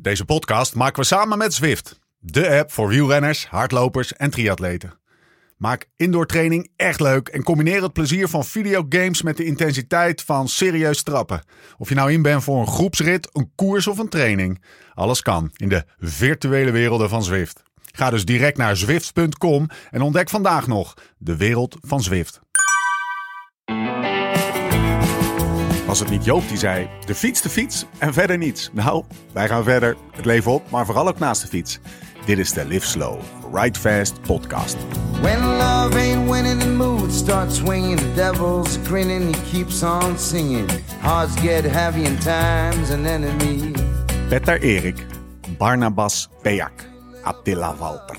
Deze podcast maken we samen met Zwift, de app voor wielrenners, hardlopers en triatleten. Maak indoor training echt leuk en combineer het plezier van videogames met de intensiteit van serieus trappen. Of je nou in bent voor een groepsrit, een koers of een training. Alles kan in de virtuele werelden van Zwift. Ga dus direct naar zwift.com en ontdek vandaag nog de wereld van Zwift. Was het niet Joop die zei: de fiets, de fiets en verder niets? Nou, wij gaan verder, het leven op, maar vooral ook naast de fiets. Dit is de Live Slow, Ride Fast podcast. When love ain't winning, the mood starts swinging. The devil's grinning, he keeps on singing. Hearts get heavy and time's an enemy. Petter Erik, Barnabas Peak, Attila Walter.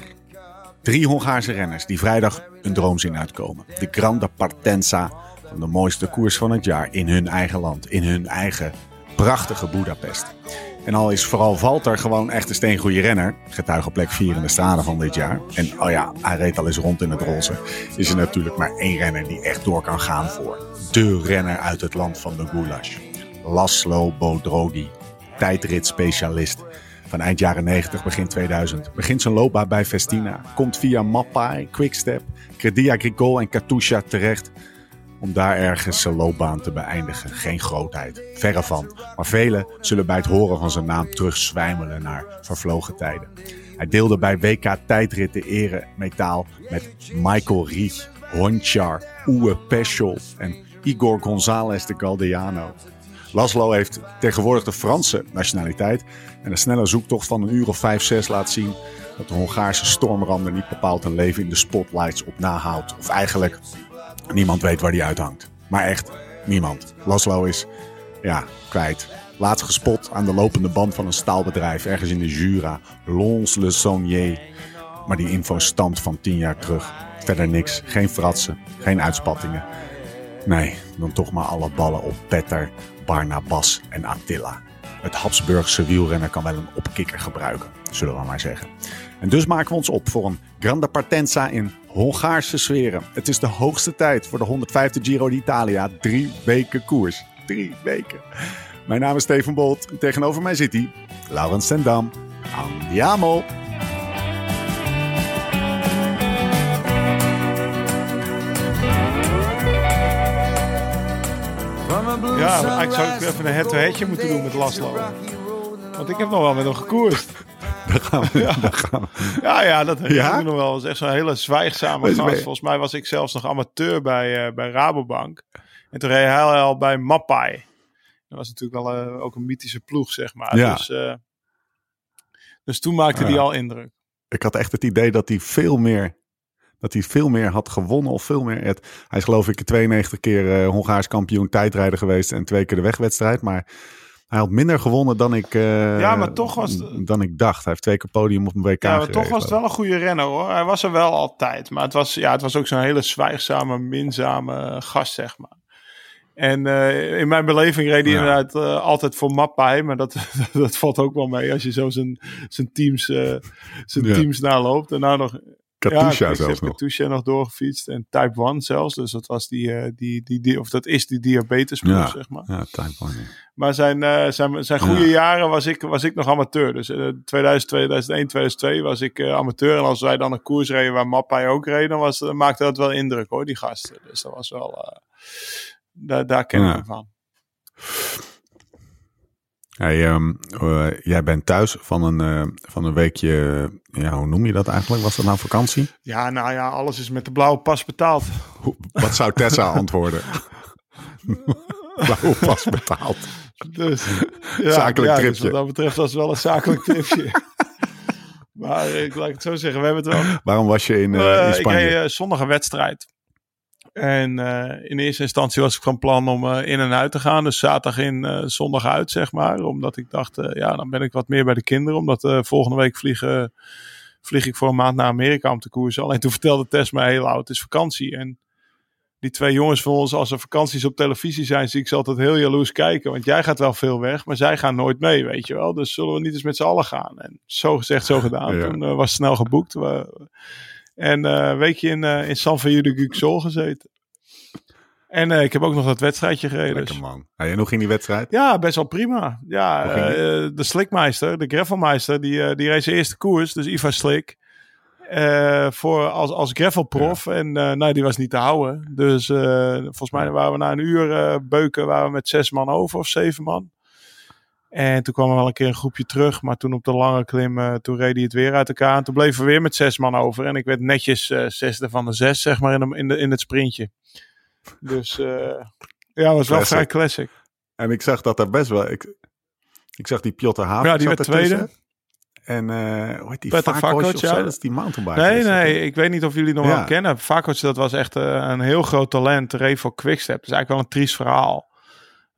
Drie Hongaarse renners die vrijdag een droomzin uitkomen. De Grande Partenza de mooiste koers van het jaar in hun eigen land. In hun eigen prachtige Budapest. En al is vooral Walter gewoon echt een steengoede renner. Getuige plek 4 in de straden van dit jaar. En oh ja, hij reed al eens rond in het roze. Is er natuurlijk maar één renner die echt door kan gaan voor de renner uit het land van de goulash. Laszlo Bodrogi, tijdritspecialist. Van eind jaren 90, begin 2000. Begint zijn loopbaan bij Festina. Komt via Mappai, Quickstep, Credia Agricole en Katusha terecht om daar ergens zijn loopbaan te beëindigen. Geen grootheid, verre van. Maar velen zullen bij het horen van zijn naam terugzwijmelen naar vervlogen tijden. Hij deelde bij WK tijdritten ere metaal met Michael Riech, Honchar, Uwe Peschel en Igor González de Galdeano. Laszlo heeft tegenwoordig de Franse nationaliteit en een snelle zoektocht van een uur of vijf, zes laat zien dat de Hongaarse stormrander niet bepaald een leven in de spotlights op nahoudt. Of eigenlijk Niemand weet waar die uithangt. Maar echt, niemand. Laszlo is, ja, kwijt. Laatst gespot aan de lopende band van een staalbedrijf ergens in de Jura. Lons-le-Saunier. Maar die info stamt van tien jaar terug. Verder niks. Geen fratsen. Geen uitspattingen. Nee, dan toch maar alle ballen op Petter, Barnabas en Attila. Het Habsburgse wielrenner kan wel een opkikker gebruiken, zullen we maar zeggen. En dus maken we ons op voor een Grande Partenza in Hongaarse sferen. Het is de hoogste tijd voor de 105e Giro d'Italia. Drie weken koers. Drie weken. Mijn naam is Steven Bolt en tegenover mij zit hij, Laurens Sendam. Andiamo! Ja, eigenlijk zou ik even een head-to-headje moeten doen met Laszlo. Want ik heb nog wel met hem gekoerst. Daar gaan we. Ja, daar gaan we. Ja, ja dat Ja? ik nog wel. Dat is echt zo'n hele zwijgzame gast. Volgens mij was ik zelfs nog amateur bij, eh, bij Rabobank. En toen reed hij al bij Mappai. Dat was natuurlijk wel eh, ook een mythische ploeg, zeg maar. Ja. Dus, eh, dus toen maakte hij al indruk. Ik had echt het idee dat hij veel meer, dat hij veel meer had gewonnen. Of veel meer. Het, hij is geloof ik 92 keer Hongaars kampioen tijdrijder geweest. En twee keer de wegwedstrijd. Maar hij had minder gewonnen dan ik, eh, Ja, maar toch was het- dan ik dacht. Hij heeft twee keer podium op een WK Ja, maar gereden, toch was het wel een goede renner hoor. Hij was er wel altijd. Maar het was, ja, het was ook zo'n hele zwijgzame, minzame gast, zeg maar. En eh, in mijn beleving reed hij Ja. inderdaad eh, altijd voor Mappai. Maar dat, dat valt ook wel mee als je zo zijn, zijn teams, zijn Ja. teams naloopt. En nou nog... Katusha ja, zelfs nog. Katusha nog doorgefietst. En Type 1 zelfs. Dus dat was die, eh, die, die, die of dat is die diabetesploeg, Ja. zeg maar. Ja, one, ja. Maar zijn, eh, zijn, zijn goede Ja. jaren was ik, was ik nog amateur. Dus eh 2000, 2001, 2002 was ik eh, amateur. En als wij dan een koers reden waar Mappai ook reed, dan was, maakte dat wel indruk hoor, die gasten. Dus dat was wel... daar, daar ken ik Ja. hem van. Hey, ehm, eh, jij bent thuis van een, eh, van een weekje, ja, hoe noem je dat eigenlijk? Was dat nou vakantie? Ja, nou ja, alles is met de blauwe pas betaald. Hoe- Wat zou Tessa antwoorden? Blauwe pas betaald. Dus, ja, Zakelijk ja, tripje. Dus wat dat betreft was het wel een zakelijk tripje. maar eh, ik laat het zo zeggen, we hebben het wel Waarom was je in, eh, Eh, in ik Spanje? reed eh, zondag een wedstrijd. En eh, in eerste instantie was ik van plan om eh, in en uit te gaan. Dus zaterdag in, eh, zondag uit, zeg maar. Omdat ik dacht, ja, dan ben ik wat meer bij de kinderen. Omdat volgende week vliegen, vlieg ik voor een maand naar Amerika om te koersen. Alleen toen vertelde Tess mij heel oud, het is vakantie. En die twee jongens van ons, als er vakanties op televisie zijn, zie ik ze altijd heel jaloers kijken. Want jij gaat wel veel weg, maar zij gaan nooit mee, weet je wel. Dus zullen we niet eens met z'n allen gaan? En zo gezegd, zo gedaan. Ja. Toen was het snel geboekt. We, en eh, een weekje in, eh in San de Guxol gezeten. En uh, ik heb ook nog dat wedstrijdje gereden. Lekker dus. man. Hey, en hoe ging die wedstrijd? Ja, best wel prima. Ja, uh, de Slikmeister, de Gravelmeister, die, uh, die reed zijn eerste koers. Dus Ivar Slik. voor als, als gravelprof. Ja. En nou, die was niet te houden. Dus volgens mij waren we na een uur beuken waren we met zes man over of zeven man. En toen kwam er wel een keer een groepje terug. Maar toen op de lange klim, toen reed hij het weer uit elkaar. En toen bleven we weer met zes man over. En ik werd netjes zesde van de zes, zeg maar, in, de, in, de, in het sprintje. Dus uh, ja, was wel vrij classic. En ik zag dat daar best wel. Ik, ik zag die Piotr Haven. Ja, die werd tweede. En uh, hoe heet die? Vakoc, ja. Dat is die mountainbike. Nee, nee, ik weet niet of jullie nog ja. wel kennen. Vakoc, dat was echt uh, een heel groot talent. Reed voor Quickstep. Dat is eigenlijk wel een triest verhaal.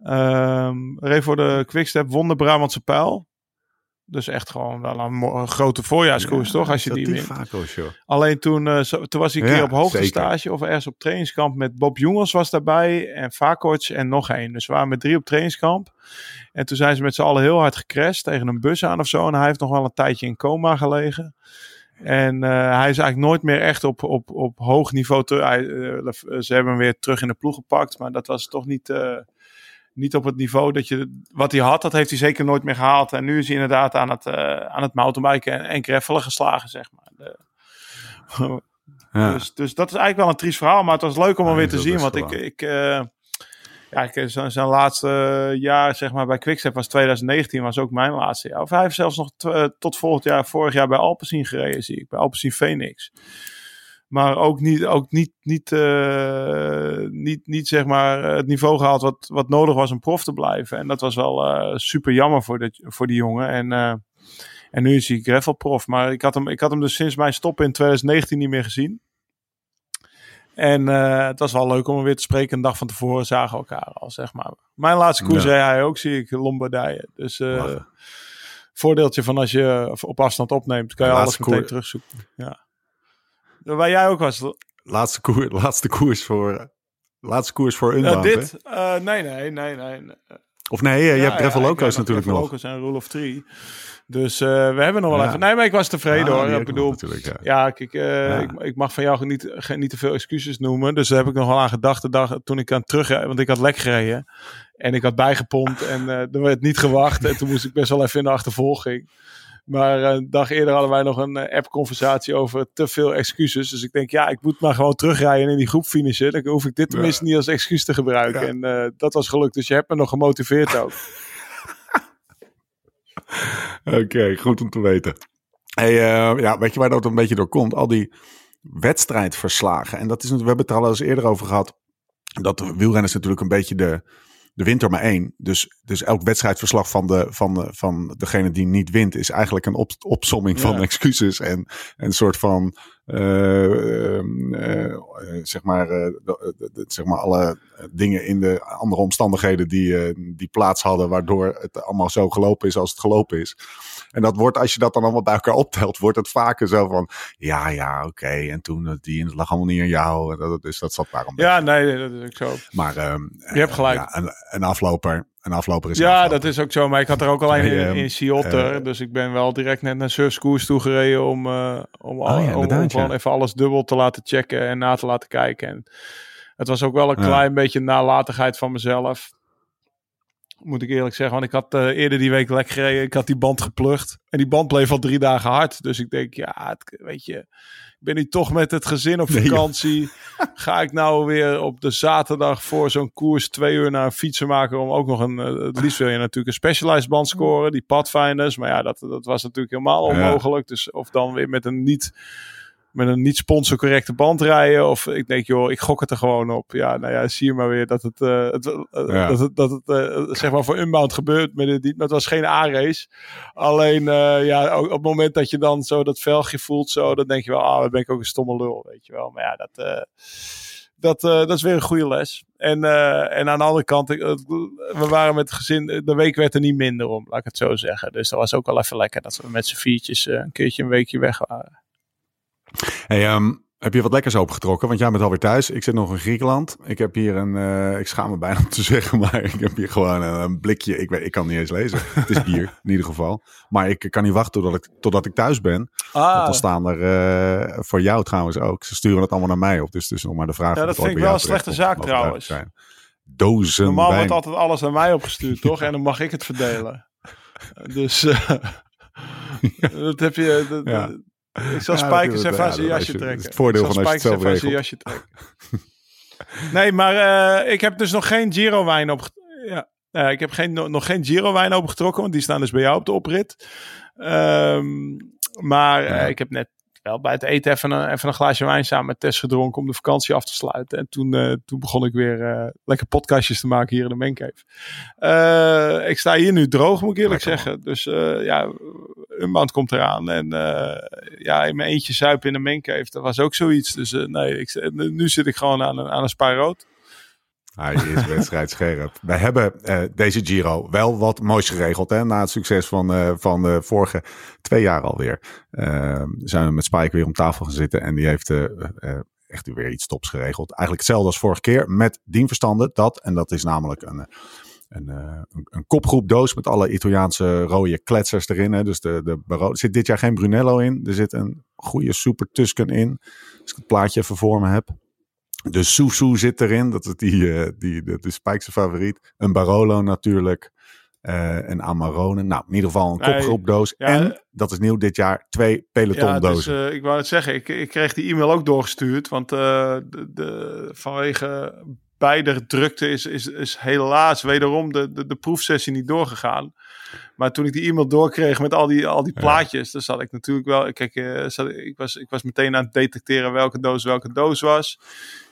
Um, reed voor de Quickstep, won de Brabantse pijl. Dus echt gewoon wel een, een grote voorjaarskoers, ja, toch? Als je die, die wint. Alleen toen, uh, zo, toen was hij een keer ja, op hoogtestage of ergens op trainingskamp met Bob Jongens was daarbij en Vakoc en nog één. Dus we waren met drie op trainingskamp. En toen zijn ze met z'n allen heel hard gecrashed tegen een bus aan of zo. En hij heeft nog wel een tijdje in coma gelegen. En uh, hij is eigenlijk nooit meer echt op, op, op hoog niveau. Te, hij, uh, ze hebben hem weer terug in de ploeg gepakt. Maar dat was toch niet niet op het niveau dat je wat hij had, dat heeft hij zeker nooit meer gehaald. En nu is hij inderdaad aan het, uh, aan het mountainbiken en, en greffelen geslagen, zeg maar. De, ja. dus, dus dat is eigenlijk wel een triest verhaal, maar het was leuk om hem weer te zien. Want ik, ik uh, ja, ik, zijn, zijn laatste jaar, zeg maar, bij Quickstep was 2019, was ook mijn laatste jaar. Of hij heeft zelfs nog tot volgend jaar, vorig jaar bij Alpecin gereden, zie ik, bij Alpecin Phoenix. Maar ook niet, ook niet, niet, uh, niet, niet zeg maar het niveau gehaald wat, wat nodig was om prof te blijven. En dat was wel uh, super jammer voor, de, voor die jongen. En, uh, en nu is hij gravelprof. Maar ik had, hem, ik had hem dus sinds mijn stop in 2019 niet meer gezien. En het was wel leuk om hem weer te spreken. Een dag van tevoren zagen we elkaar al, zeg maar. Mijn laatste koers ja. zei hij ook, zie ik, Lombardije. Dus voordeeltje van als je op afstand opneemt, kan je alles meteen terugzoeken. Ja. Waar jij ook was. Laatste, koer, laatste koers voor. Laatste koers voor Unbound. Uh, dit? Uh, nee, nee, nee, nee. Of nee, je ja, hebt Gravel ja, Loco's natuurlijk nog. Loco's en Rule of Three. Dus uh, we hebben nog wel ja. even. Nee, maar ik was tevreden hoor. Ik bedoel, ja. ja, kijk, uh, ik, ik, mag van jou niet, geen, niet te veel excuses noemen. Dus daar heb ik nog wel aan gedacht de dag toen ik aan terug, want ik had lek gereden. En ik had bijgepompt en er werd niet gewacht. En toen moest ik best wel even in de achtervolging. Maar een dag eerder hadden wij nog een app-conversatie over te veel excuses. Dus ik denk, ja, ik moet maar gewoon terugrijden en in die groep finishen. Dan hoef ik dit tenminste niet als excuus te gebruiken. En uh, dat was gelukt. Dus je hebt me nog gemotiveerd ook. Oké, okay, goed om te weten. Hey, uh, ja, weet je waar dat een beetje door komt? Al die wedstrijdverslagen. En dat is, we hebben het er al eens eerder over gehad. Dat wielrennen is natuurlijk een beetje de, de wint er maar één. Dus, dus elk wedstrijdverslag van, de, van, de, van degene die niet wint is eigenlijk een op, opsomming van excuses en, en een soort van, zeg, maar, zeg maar, alle dingen in de andere omstandigheden die, die plaats hadden, waardoor het allemaal zo gelopen is als het gelopen is. En dat wordt, als je dat dan allemaal bij elkaar optelt, wordt het vaker zo van, ja, ja, oké. Okay. En toen, die, het lag allemaal niet aan jou. Dat, dus dat zat waarom. Ja, nee, dat is ook zo. Maar um, je hebt gelijk. Ja, een, een afloper. Een afloper is Ja, afloper. dat is ook zo. Maar ik had er ook alleen in, in Seattle. Uh, dus ik ben wel direct net naar Surf Schools toe gereden om, uh, om, oh, ja, om, om gewoon even alles dubbel te laten checken en na te laten kijken. En het was ook wel een klein beetje nalatigheid van mezelf moet ik eerlijk zeggen. Want ik had uh, eerder die week lekker gereden. Ik had die band geplucht. En die band bleef al drie dagen hard. Dus ik denk, ja, het, weet je. Ik ben nu toch met het gezin op vakantie. Nee, Ga ik nou weer op de zaterdag voor zo'n koers twee uur naar een fietsen maken. Om ook nog een. Uh, het liefst wil je natuurlijk een specialized band scoren. Die Pathfinders. Maar ja, dat, dat was natuurlijk helemaal onmogelijk. Dus of dan weer met een niet met een niet sponsor correcte band rijden. Of ik denk, joh, ik gok het er gewoon op. Ja, nou ja, zie je maar weer dat het, uh, het, uh, ja. dat het, dat het uh, zeg maar voor Unbound gebeurt. Met het, het was geen A-race. Alleen, ja, op het moment dat je dan zo dat velgje voelt, zo, dan denk je wel, ah, dan ben ik ook een stomme lul, weet je wel. Maar ja, dat... Dat, dat is weer een goede les. En, en aan de andere kant, we waren met het gezin, de week werd er niet minder om, laat ik het zo zeggen. Dus dat was ook wel even lekker dat we met z'n viertjes een keertje een weekje weg waren. Hey, um, Heb je wat lekkers opengetrokken? Want jij bent alweer thuis. Ik zit nog in Griekenland. Ik heb hier een, uh, ik schaam me bijna om te zeggen, maar ik heb hier gewoon een, een, blikje. Ik, weet, ik kan niet eens lezen. Het is bier, in ieder geval. Maar ik kan niet wachten totdat ik, totdat ik thuis ben. Ah. Want dan staan er uh, voor jou trouwens ook. Ze sturen het allemaal naar mij op. Dus het is nog maar de vraag. Ja, dat vind ik wel een slechte zaak trouwens. Dozen Normaal wijn. wordt altijd alles naar mij opgestuurd, toch? En dan mag ik het verdelen. Dus uh, ja. dat heb je. Dat, ja. Ik zal Spijkers even aan zijn jasje trekken. Het voordeel van als je jasje trekken. nee, maar uh, ik heb dus nog geen Giro wijn op. Ja, uh, ik heb geen, nog geen Giro wijn opgetrokken, want die staan dus bij jou op de oprit. Um, maar ja. uh, ik heb net wel bij het eten even een, even een glaasje wijn samen met Tess gedronken om de vakantie af te sluiten. En toen, uh, toen begon ik weer uh, lekker podcastjes te maken hier in de Mancave. Uh, ik sta hier nu droog, moet ik eerlijk lekker, zeggen. Man. Dus ja, een maand komt eraan. En ja, in mijn eentje zuipen in de Mancave, dat was ook zoiets. Dus nee, ik, nu zit ik gewoon aan een, aan een spa rood. Hij is wedstrijd scherp. Wij hebben uh, deze Giro wel wat moois geregeld. Hè? Na het succes van, uh, van de vorige twee jaar alweer. Uh, zijn we met Spike weer om tafel gaan zitten. En die heeft echt weer iets tops geregeld. Eigenlijk hetzelfde als vorige keer. Met dienverstanden. Dat. En dat is namelijk een, een, een, een kopgroep doos met alle Italiaanse rode kletsers erin. Hè? Dus de, de, er zit dit jaar geen Brunello in. Er zit een goede Super Tusken in. Als ik het plaatje even voor me heb. De Susu zit erin. Dat is die, uh, die, de, de Spijkse favoriet. Een Barolo natuurlijk. Uh, een Amarone. Nou, in ieder geval een kopgroepdoos. Ja, en, dat is nieuw dit jaar, twee pelotondozen. Ja, dus, uh, ik wou het zeggen, ik, ik kreeg die e-mail ook doorgestuurd. Want de, de, vanwege beide drukte is, is, is helaas wederom de, de, de proefsessie niet doorgegaan. Maar toen ik die e-mail doorkreeg met al die, al die plaatjes, ja. dan zat ik natuurlijk wel. Kijk, uh, zat, ik, was, ik was meteen aan het detecteren welke doos welke doos was.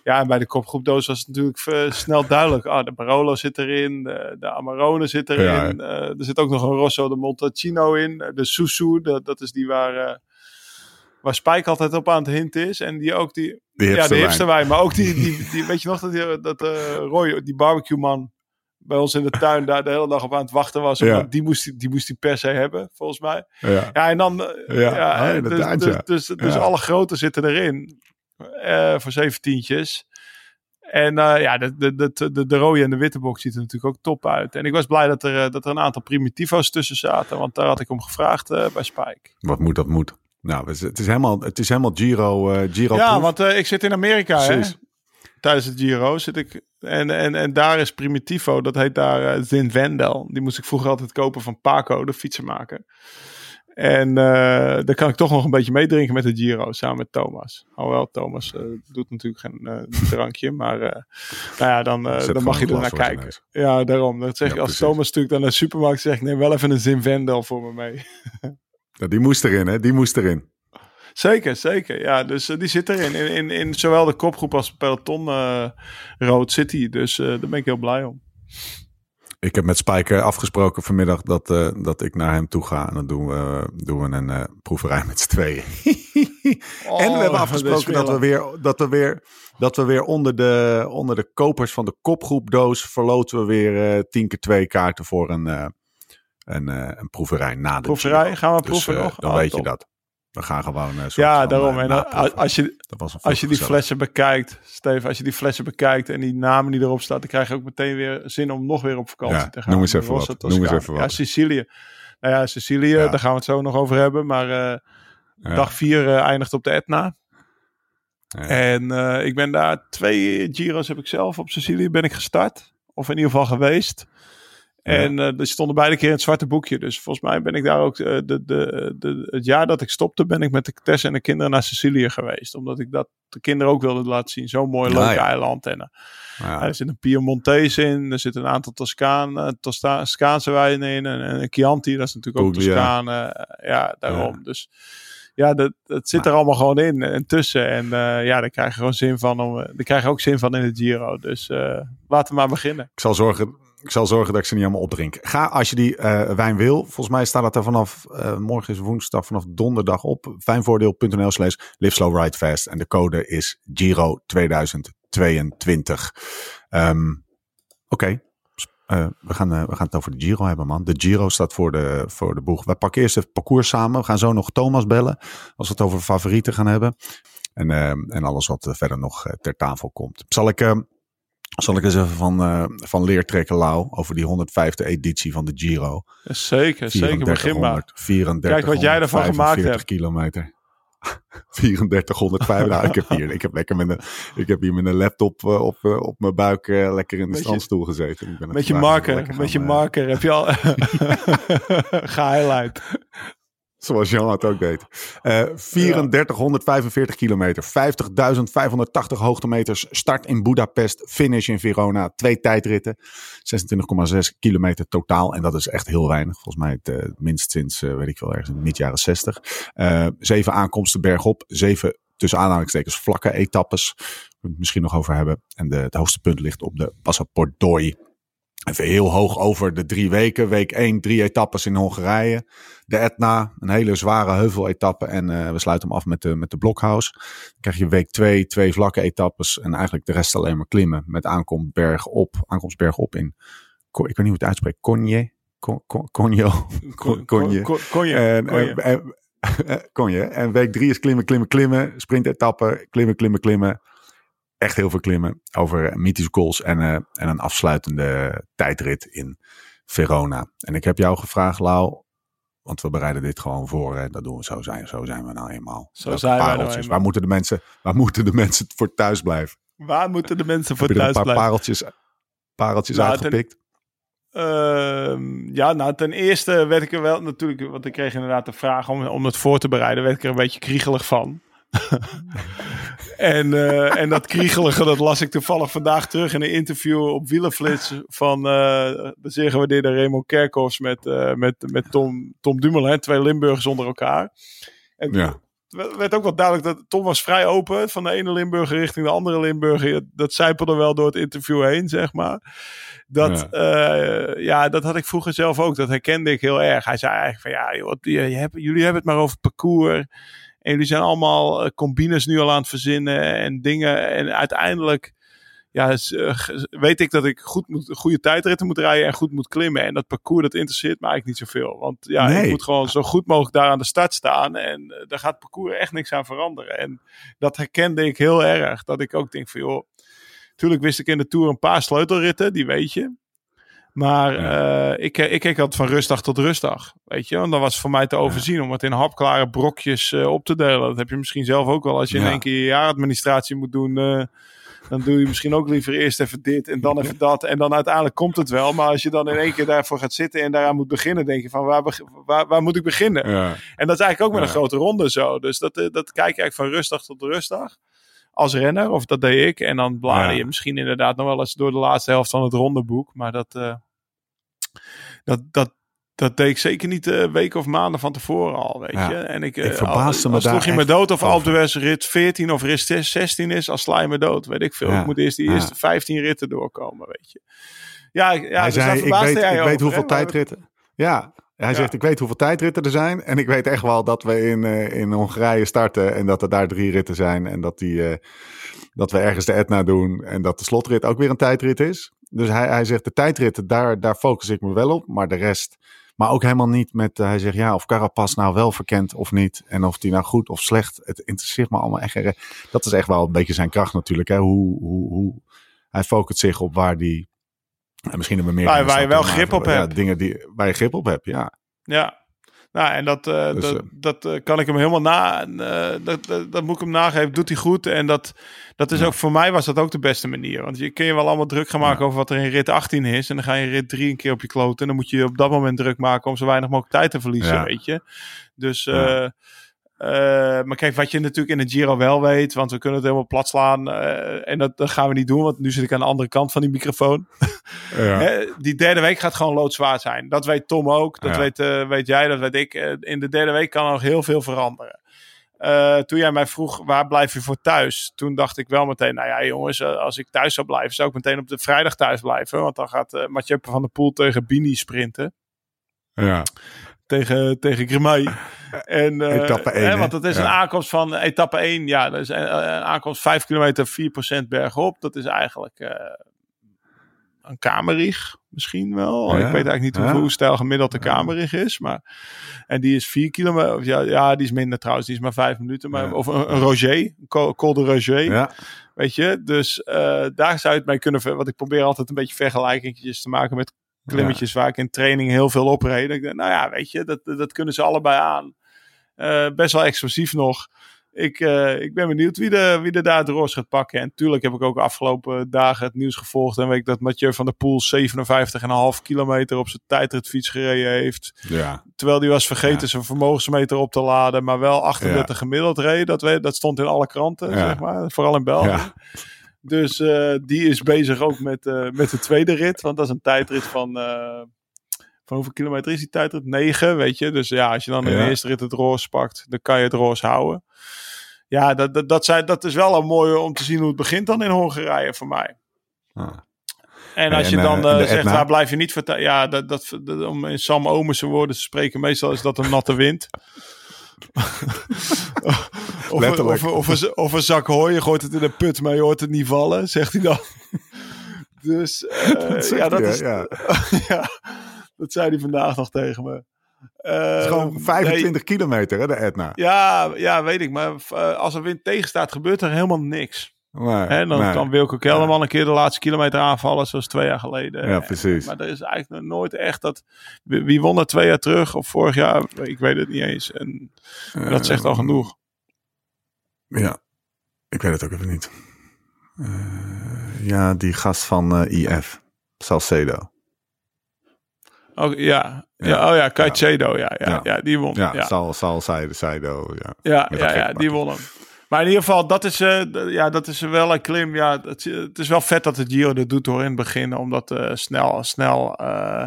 Ja, en bij de kopgroepdoos was het natuurlijk uh, snel duidelijk. Ah, de Barolo zit erin, de, de Amarone zit erin. Ja. Uh, er zit ook nog een Rosso de Montalcino in. De Susu, dat, dat is die waar waar Spike altijd op aan het hint is. En die ook die... die ja, de hipster wijn. Maar ook die, die, die, weet je nog dat, die, dat uh, Roy, die barbecue man bij ons in de tuin daar de hele dag op aan het wachten was. Ja. Die, moest, die moest hij per se hebben, volgens mij. Ja, ja en dan... Ja, ja oh, dus, dus, dus, dus, alle grote zitten erin. Uh, voor zeventientjes. En uh, ja, de, de, de, de, de rode en de witte box ziet er natuurlijk ook top uit. En ik was blij dat er, dat er een aantal primitivo's tussen zaten. Want daar had ik om gevraagd uh, bij Spike. Wat moet dat moet? Nou, het is helemaal, het is helemaal Giro, uh, Giro Ja, want ik zit in Amerika hè, tijdens het Giro. Zit ik, en, en, en daar is Primitivo, dat heet daar uh, Zin Vendel. Die moest ik vroeger altijd kopen van Paco, de fietsenmaker. En uh, daar kan ik toch nog een beetje meedrinken met de Giro, samen met Thomas. Alhoewel, Thomas uh, doet natuurlijk geen uh, drankje, maar nou ja, dan, dan mag je er naar kijken. Ja, daarom. Dat zeg ja, als Thomas natuurlijk dan naar de supermarkt zegt, neem wel even een Zin Vendel voor me mee. Ja, die moest erin, hè? Die moest erin. Zeker, zeker. Ja, dus uh, die zit erin. In, in, in zowel de kopgroep als peloton uh, Road City. Dus uh, daar ben ik heel blij om. Ik heb met Spijker afgesproken vanmiddag dat, dat ik naar hem toe ga. En dan doen we, doen we een proeverij met z'n tweeën. oh, en we hebben afgesproken dat we weer, dat we weer, dat we weer onder, de, onder de kopers van de kopgroepdoos verloten we weer tien keer twee kaarten voor een een, uh, een proeverij na de Proeverij? Gaan we proeven dus, nog? Dan oh, weet top. je dat. We gaan gewoon. Uh, ja, daarom. Uh, en als je, als je die flessen bekijkt, Steven, als je die flessen bekijkt en die namen die erop staan, dan krijg je ook meteen weer zin om nog weer op vakantie ja, te gaan. Noem eens even wat. Noem eens even wat. Ja, Sicilië. Nou ja, Sicilië, ja. daar gaan we het zo nog over hebben. Maar uh, ja. dag 4 eindigt op de Etna. En ik ben daar twee Giro's heb ik zelf op Sicilië ben ik gestart. Of in ieder geval geweest. En uh, die stonden beide keer in het zwarte boekje. Dus volgens mij ben ik daar ook. Uh, de, de, de, het jaar dat ik stopte, ben ik met de Tess en de kinderen naar Sicilië geweest. Omdat ik dat de kinderen ook wilde laten zien. Zo'n mooi, leuk ja, ja. eiland. En, uh, ja. Er zit een Piemontese in. Er zitten een aantal Toscaan, Toscaanse wijnen in. En, en een Chianti, dat is natuurlijk ook Toscane. ja, daarom. Dus ja, dat, dat zit er allemaal gewoon in en tussen. En uh, ja, daar krijg je gewoon zin van. Om, daar krijg je ook zin van in het Giro. Dus uh, laten we maar beginnen. Ik zal zorgen ik zal zorgen dat ik ze niet allemaal opdrink. Ga als je die uh, wijn wil. Volgens mij staat dat er vanaf, uh, morgen is woensdag, vanaf donderdag op. Fijnvoordeel.nl slash live slow ride. En de code is Giro 2022. Um, Oké. Uh, we, gaan, we gaan het over de Giro hebben, man. De Giro staat voor de, voor de boeg. We pakken eerst het parcours samen. We gaan zo nog Thomas bellen. Als we het over favorieten gaan hebben. En, uh, en alles wat verder nog ter tafel komt. Zal ik, uh, zal ik eens even van, uh, van leer trekken, Lau, over die 105e editie van de Giro. Zeker, zeker. Begin maar. 34, Kijk wat jij ervan gemaakt hebt. kilometer. 3405. nou, ik heb hier, ik heb lekker met een, ik heb hier met een laptop uh, op, uh, op mijn buik uh, lekker in de strandstoel gezeten. Ik ben met je marker, met je marker heb je al gehighlight. Zoals Jan het ook deed. Uh, 3445 ja. kilometer, 50.580 hoogtemeters. Start in Budapest, finish in Verona. Twee tijdritten, 26,6 kilometer totaal. En dat is echt heel weinig. Volgens mij het uh, minst sinds, uh, weet ik wel, ergens in mid jaren 60. zeven aankomsten bergop, zeven tussen aanhalingstekens vlakke etappes. Het misschien nog over hebben. En de, het hoogste punt ligt op de Passaportdoi. Even heel hoog over de drie weken. Week 1, drie etappes in Hongarije. De Etna, een hele zware heuveletappe. En uh, we sluiten hem af met de, met de Blockhouse. Dan krijg je week 2, twee vlakke etappes. En eigenlijk de rest alleen maar klimmen. Met aankomst berg op, aankomst berg op in, ik weet niet hoe het uitspreekt, Konje. Konjo. Konje. Konje. En, week 3 is klimmen, klimmen, klimmen. Sprintetappe, klimmen, klimmen, klimmen echt heel veel klimmen over mythische goals en, uh, en een afsluitende tijdrit in Verona. En ik heb jou gevraagd, Lau, want we bereiden dit gewoon voor. Hè? Dat doen we zo zijn. Zo zijn we nou eenmaal. Zo zijn we nou eenmaal. Waar moeten de mensen, waar moeten de mensen voor thuis blijven? Waar moeten de mensen voor thuis blijven? een paar pareltjes, pareltjes nou, uitgepikt? Ten, uh, ja, nou ten eerste werd ik er wel natuurlijk, want ik kreeg inderdaad de vraag om, om het voor te bereiden, werd ik er een beetje kriegelig van. en, uh, en dat kriegelige, dat las ik toevallig vandaag terug in een interview op Wielenflits van uh, de zeer gewaardeerde Raymond Kerkhoffs met, uh, met, met Tom, Tom Dumoulin, twee Limburgers onder elkaar. En ja. Het werd ook wel duidelijk dat Tom was vrij open van de ene Limburger richting de andere Limburger. Dat zijpelde wel door het interview heen, zeg maar. Dat, ja. ja. dat had ik vroeger zelf ook. Dat herkende ik heel erg. Hij zei eigenlijk van ja, joh, je, je hebt, jullie hebben het maar over parcours. En jullie zijn allemaal eh, combines nu al aan het verzinnen en dingen. En uiteindelijk ja, eh, weet ik dat ik goed moet, goede tijdritten moet rijden en goed moet klimmen. En dat parcours, dat interesseert me eigenlijk niet zoveel. Want ja, ik moet gewoon zo goed mogelijk daar aan de start staan. En uh, daar gaat het parcours echt niks aan veranderen. En dat herkende ik heel erg. Dat ik ook denk van, joh, natuurlijk wist ik in de Tour een paar sleutelritten, die weet je. Maar ja. uh, ik, ik keek altijd van rustdag tot rustdag. Weet je, want dan was het voor mij te overzien om het in hapklare brokjes uh, op te delen. Dat heb je misschien zelf ook wel. Als je in één keer je jaaradministratie moet doen, uh, dan doe je misschien ook liever eerst even dit en dan even dat. En dan uiteindelijk komt het wel. Maar als je dan in één keer daarvoor gaat zitten en daaraan moet beginnen, denk je van waar, waar, waar moet ik beginnen? Ja. En dat is eigenlijk ook met een grote ronde zo. Dus dat, dat kijk je eigenlijk van rustdag tot rustdag als renner. Of dat deed ik. En dan blader je misschien inderdaad nog wel eens door de laatste helft van het rondeboek. Maar dat, uh, dat, dat, dat deed ik zeker niet uh, weken of maanden van tevoren al, weet je. En ik, uh, ik verbaasde al, me als je me dood of Alpe rit 14 of rit 16 is, als sla je me dood, weet ik veel. Ja. Ik moet eerst die eerste 15 ritten doorkomen, weet je. Ja, ja Hij dus zei, ik weet, ik weet hoeveel tijdritten. Ja, hij zegt, ik weet hoeveel tijdritten er zijn. En ik weet echt wel dat we in, uh, in Hongarije starten. En dat er daar drie ritten zijn. En dat, die, uh, dat we ergens de Etna doen. En dat de slotrit ook weer een tijdrit is. Dus hij, hij zegt, de tijdritten, daar, daar focus ik me wel op. Maar de rest, maar ook helemaal niet met, uh, hij zegt, ja, of Carapaz nou wel verkent of niet. En of die nou goed of slecht. Het interesseert me allemaal echt. Dat is echt wel een beetje zijn kracht natuurlijk. Hè? Hoe, hoe, hoe, hij focust zich op waar die en misschien hebben we meer. Waar, waar je wel grip op ja, hebt. Dingen die, waar je grip op hebt, ja. Ja. Nou, en dat, uh, dus, dat, uh, dat uh, kan ik hem helemaal na. dat, dat, dat, moet ik hem nageven. Doet hij goed. En dat, dat is ja. ook voor mij was dat ook de beste manier. Want je kun je wel allemaal druk gaan maken ja. over wat er in rit 18 is. En dan ga je rit 3 een keer op je kloten. En dan moet je op dat moment druk maken om zo weinig mogelijk tijd te verliezen, ja. weet je. Dus. Uh, maar kijk, wat je natuurlijk in de Giro wel weet, want we kunnen het helemaal plat slaan. Uh, en dat, dat, gaan we niet doen, want nu zit ik aan de andere kant van die microfoon. Ja. die derde week gaat gewoon loodzwaar zijn. Dat weet Tom ook, dat ja. weet, uh, weet jij, dat weet ik. in de derde week kan er nog heel veel veranderen. toen jij mij vroeg, waar blijf je voor thuis? Toen dacht ik wel meteen, nou ja jongens, als ik thuis zou blijven, zou ik meteen op de vrijdag thuis blijven. Want dan gaat Mathieu van der Poel tegen Bini sprinten. Ja tegen, tegen Grimay. En, uh, etappe 1. Hè, want het is ja. een aankomst van etappe 1. Ja, dat is een, een aankomst 5 kilometer, 4% bergop. Dat is eigenlijk uh, een kamerrieg. Misschien wel. Ja, Ik weet eigenlijk niet ja. hoe, stijl gemiddeld de kamerig is. Maar, en die is vier kilometer. of Ja, ja, die is minder trouwens. Die is maar vijf minuten. Maar. Of een, een Roger. Een Col de Roger. Ja, Weet je. Dus eh, daar zou je het mee kunnen... Want ik probeer altijd een beetje vergelijkingjes te maken met klimmetjes waar ik in training heel veel opreed. Ik nou ja, weet je, dat, dat kunnen ze allebei aan. Eh, best wel explosief nog. Ik, eh, ik ben benieuwd wie, de, wie er daar het roos gaat pakken. En tuurlijk heb ik ook de afgelopen dagen het nieuws gevolgd. En weet ik dat Mathieu van der Poel 57,5 kilometer op zijn tijdritfiets gereden heeft. ja. Terwijl die was vergeten Ja. zijn vermogensmeter op te laden. Maar wel 38 gemiddeld reed. Dat, we, dat stond in alle kranten, Ja. zeg maar. Vooral in België. Dus eh, die is bezig ook met, eh, met de tweede rit. Want dat is een tijdrit van... eh, van hoeveel kilometer is die tijdrit? 9, weet je. Dus ja, als je dan in de eerste rit het roos pakt, dan kan je het roos houden. Ja, dat, dat, dat, zijn, dat is wel een mooie om te zien hoe het begint dan in Hongarije voor mij. Ah. En als En, je dan zegt, waar blijf je niet vertellen? Ja, dat, dat, dat- om in Sam Omerse woorden te spreken, meestal is dat een natte wind. of, Letterlijk. Of, of, een, of een zak hooi, je gooit het in een put, maar je hoort het niet vallen, zegt hij dan. dus eh, Dat zegt ja, dat is, ja. ja, dat zei hij vandaag nog tegen me. Eh, Het is gewoon nee, 25 kilometer, hè, de Etna. ja, ja, weet ik. Maar eh, als er wind tegenstaat, gebeurt er helemaal niks. Nee, Hè, dan nee. kan Wilco Kelderman een keer de laatste kilometer aanvallen, zoals twee jaar geleden. Ja, precies. Maar er is eigenlijk nooit echt dat. Wie won er twee jaar terug of vorig jaar? Ik weet het niet eens. En dat zegt al Eh, genoeg. Ja, ik weet het ook even niet. Eh, ja, die gast van eh, IF, Salcedo. Oh, ja. Ja. Ja. oh ja, Caicedo. Ja, ja, Ja. ja. die won. Ja, Sal, Salcedo, ja. ja, ja, ja, die won hem. Maar in ieder geval, dat is, eh, d- ja, dat is wel een klim. Ja, het, het is wel vet dat de Giro dit doet hoor in het begin. Om dat eh, snel, snel, eh,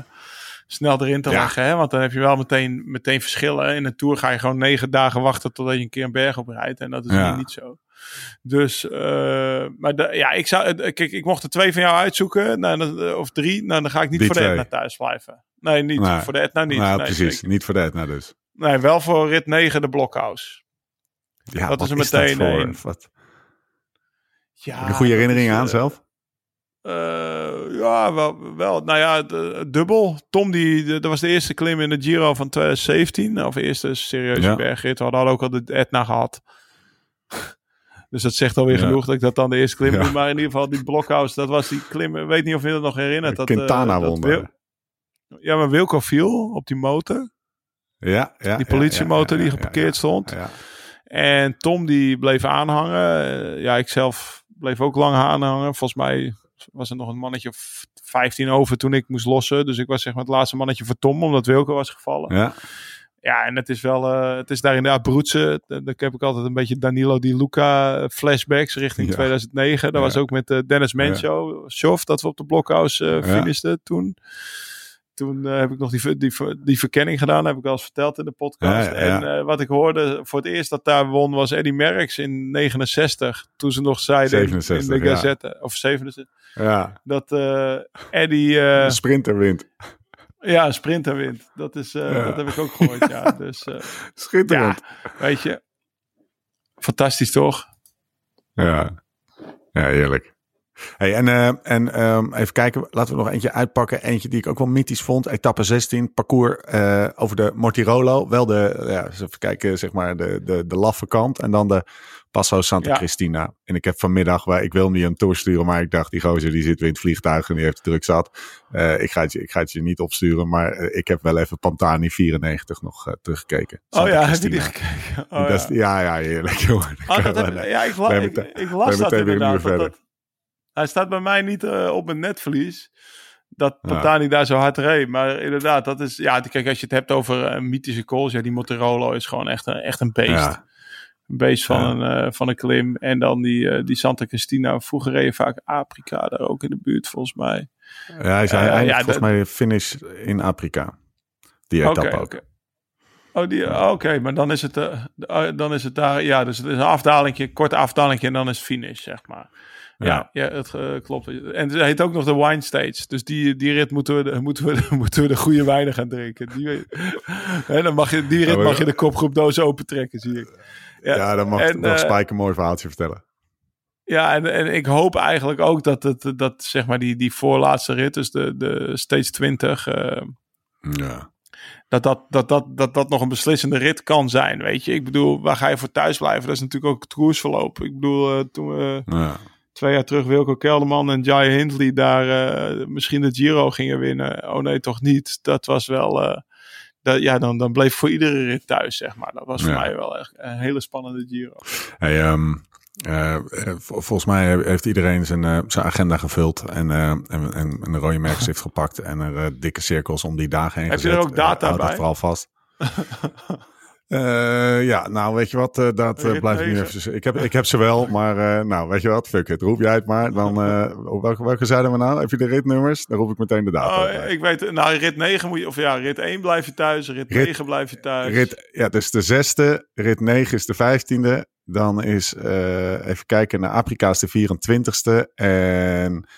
snel erin te Ja. leggen. Hè? Want dan heb je wel meteen, meteen verschillen. In een Tour ga je gewoon negen dagen wachten totdat je een keer een berg op rijdt. En dat is Ja. hier niet zo. Dus, maar de, ja, ik zou, kijk, ik mocht er twee van jou uitzoeken. Nou, of drie. Nou, dan ga ik niet Die voor de. Etna thuis blijven. Nee, niet. Nee. Voor de Etna niet. nou, nee, precies. zeker. Niet voor de Etna dus. Nee, wel voor rit 9 de Blokhuis. Ja, Dat wat is er meteen voor? een. Wat, Ja, heb je goede is, aan eh, zelf? Eh, ja, wel, wel. Nou ja, de- dubbel. Tom, die, de- dat was de eerste klim in de Giro van 2017. Of de eerste serieuze Ja. bergrit. We hadden ook al de Etna gehad. dus dat zegt alweer Ja. genoeg dat ik dat dan de eerste klim Ja. doe. Maar in ieder geval, die Blokhuis, dat was die klim. Ik weet niet of je dat nog herinnert. Dat, Quintana dat won Wil- daar. Ja, maar Wilco viel op die motor. Ja, ja, Die politiemotor die geparkeerd stond. Ja. En Tom die bleef aanhangen. Eh, ja, ik zelf bleef ook lang aanhangen. Volgens mij was er nog een mannetje of 15 over toen ik moest lossen. Dus ik was zeg maar het laatste mannetje voor Tom, omdat Wilco was gevallen. Ja, Ja. en het is wel, eh, het is daar inderdaad broedsen. Dan heb ik altijd een beetje Danilo Di Luca flashbacks richting Ja. 2009. Dat Ja. was ook met eh, Dennis Mencho, Schoff, dat we op de blokhuis eh Ja. finishten toen. Toen eh, heb ik nog die, die, die verkenning gedaan, heb ik wel eens verteld in de podcast. Ja, ja, ja. En eh, wat ik hoorde voor het eerst dat daar won was Eddie Merckx in 69. Toen ze nog zeiden in- in 67, de ja. Gazette, of 67, ja. dat eh Eddie De sprinter wint. ja, een sprinter wint. Dat, is, dat heb ik ook gehoord, ja. Dus Schitterend. weet je. Fantastisch toch? Ja, ja heerlijk. Hey, en eh, en ehm, even kijken, laten we nog eentje uitpakken. Eentje die ik ook wel mythisch vond. Etappe 16, parcours eh, over de Mortirolo. Wel de, ja, even kijken, zeg maar de, de, de laffe kant. En dan de Passo Santa Ja. Cristina. En ik heb vanmiddag, waar ik wil niet hem doorsturen, maar ik dacht, die gozer die zit weer in het vliegtuig en die heeft druk zat. Eh, ik, ga het je, ik ga het je niet opsturen, maar ik heb wel even Pantani 94 nog teruggekeken. Oh ja, heb je die gekeken? Oh, ja. is- ja, ja, heerlijk, jongen. Oh, dat heb, ja, ik, la, ik, las dat een inderdaad. Dat, hij staat bij mij niet eh, op mijn netvlies. Dat Ja. Pantani daar zo hard reed. Maar inderdaad, dat is... Ja, kijk, als je het hebt over eh, mythische calls. Ja, die Motorolo is gewoon echt een, echt een beest. Ja. Een beest van, Ja. een, eh, van een klim. En dan die, die Santa Cristina. Vroeger reed je vaak Afrika daar ook in de buurt, volgens mij. Ja, hij zei ja, volgens mij finish in Afrika. Die etappe ook. oké. Oh, die, oké, maar dan is, het, uh, dan is het daar, ja, dus het is een afdalingje, korte afdalingje en dan is finish, zeg maar. Ja, ja. het uh, klopt. En het heet ook nog de wine stage. Dus die, die rit moeten we, moeten, we, moeten we de goede wijnen gaan drinken. Die, hè, dan mag je, die rit mag je de kopgroepdoos opentrekken, zie ik. Ja, ja dan mag, en, mag uh, Spike een mooi verhaaltje vertellen. Ja, en, en ik hoop eigenlijk ook dat, het, dat zeg maar die, die voorlaatste rit, dus de, de Stage 20, uh, ja. dat, dat, dat, dat, dat dat nog een beslissende rit kan zijn. Weet je, ik bedoel, waar ga je voor thuis blijven? Dat is natuurlijk ook het koersverloop. Ik bedoel, uh, toen we Ja. Twee jaar terug Wilco Kelderman en Jai Hindley daar uh, misschien de Giro gingen winnen. Oh nee, toch niet. Dat was wel. Uh, dat, ja, dan, dan bleef voor iedere rit thuis, zeg maar. Dat was voor Ja. mij wel echt een hele spannende Giro. Hey, ehm, eh, eh, vol- volgens mij heeft iedereen zijn, eh, zijn agenda gevuld en, eh, en, en, en de rode heeft gepakt en er eh, dikke cirkels om die dagen heen Heb je gezet. er ook data Eh, bij? vooral vast. Eh, ja, nou weet je wat, eh, dat Rit blijf ik nu even. Ik heb, ik heb ze wel, maar nou weet je wat, fuck it, roep jij het maar. Dan, op welke, welke zeiden we nou? Heb je de ritnummers? Dan roep ik meteen de data. Oh, ik weet, nou, rit 9 moet je, of ja, rit 1 blijf je thuis, rit, Rit- 9 blijf je thuis. Rit, ja, dus de zesde, rit 9 is de vijftiende. Dan is, eh, even kijken, naar Afrika is de 24ste. En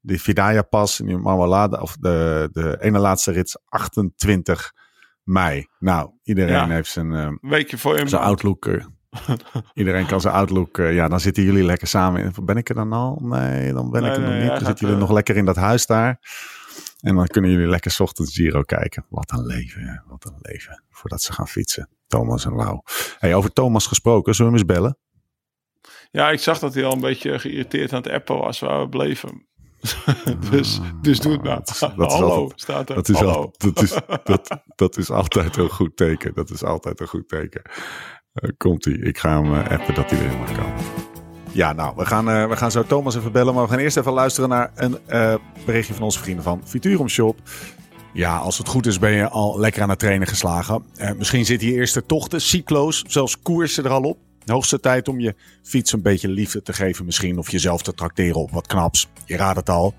de Vidaya Pas in die Marwalada, of de, de ene laatste rit is 28 mei. Nou, iedereen Ja. heeft zijn, eh, weekje voor je zijn outlook. eh, iedereen kan zijn outlook. eh, ja, dan zitten jullie lekker samen. in- Ben ik er dan al? Nee, dan ben Nee, ik er nee, nog niet. Dan gaat, zitten jullie nog lekker in dat huis daar. En dan kunnen jullie lekker 's ochtends Giro kijken. Wat een leven, hè. wat een leven. Voordat ze gaan fietsen. Thomas en Lau. Hey, over Thomas gesproken, zullen we hem eens bellen? Ja, ik zag dat hij al een beetje geïrriteerd aan het appen was waar we bleven. dus, dus doe het maar. Dat is- Hallo, altijd- staat er. Dat is, Hallo. al, dat, is, dat, dat is altijd een goed teken. Dat is altijd een goed teken. Eh, komt ie. Ik ga hem eh, appen dat hij erin mag komen. Ja, nou, we gaan, eh, we gaan zo Thomas even bellen. Maar we gaan eerst even luisteren naar een berichtje van onze vrienden van Futurum Shop. Ja, als het goed is ben je al lekker aan het trainen geslagen. Misschien zitten je eerste tochten, cyclo's, zelfs koersen er al op. Hoogste tijd om je fiets een beetje liefde te geven misschien. Of jezelf te trakteren op wat knaps. Je raadt het al.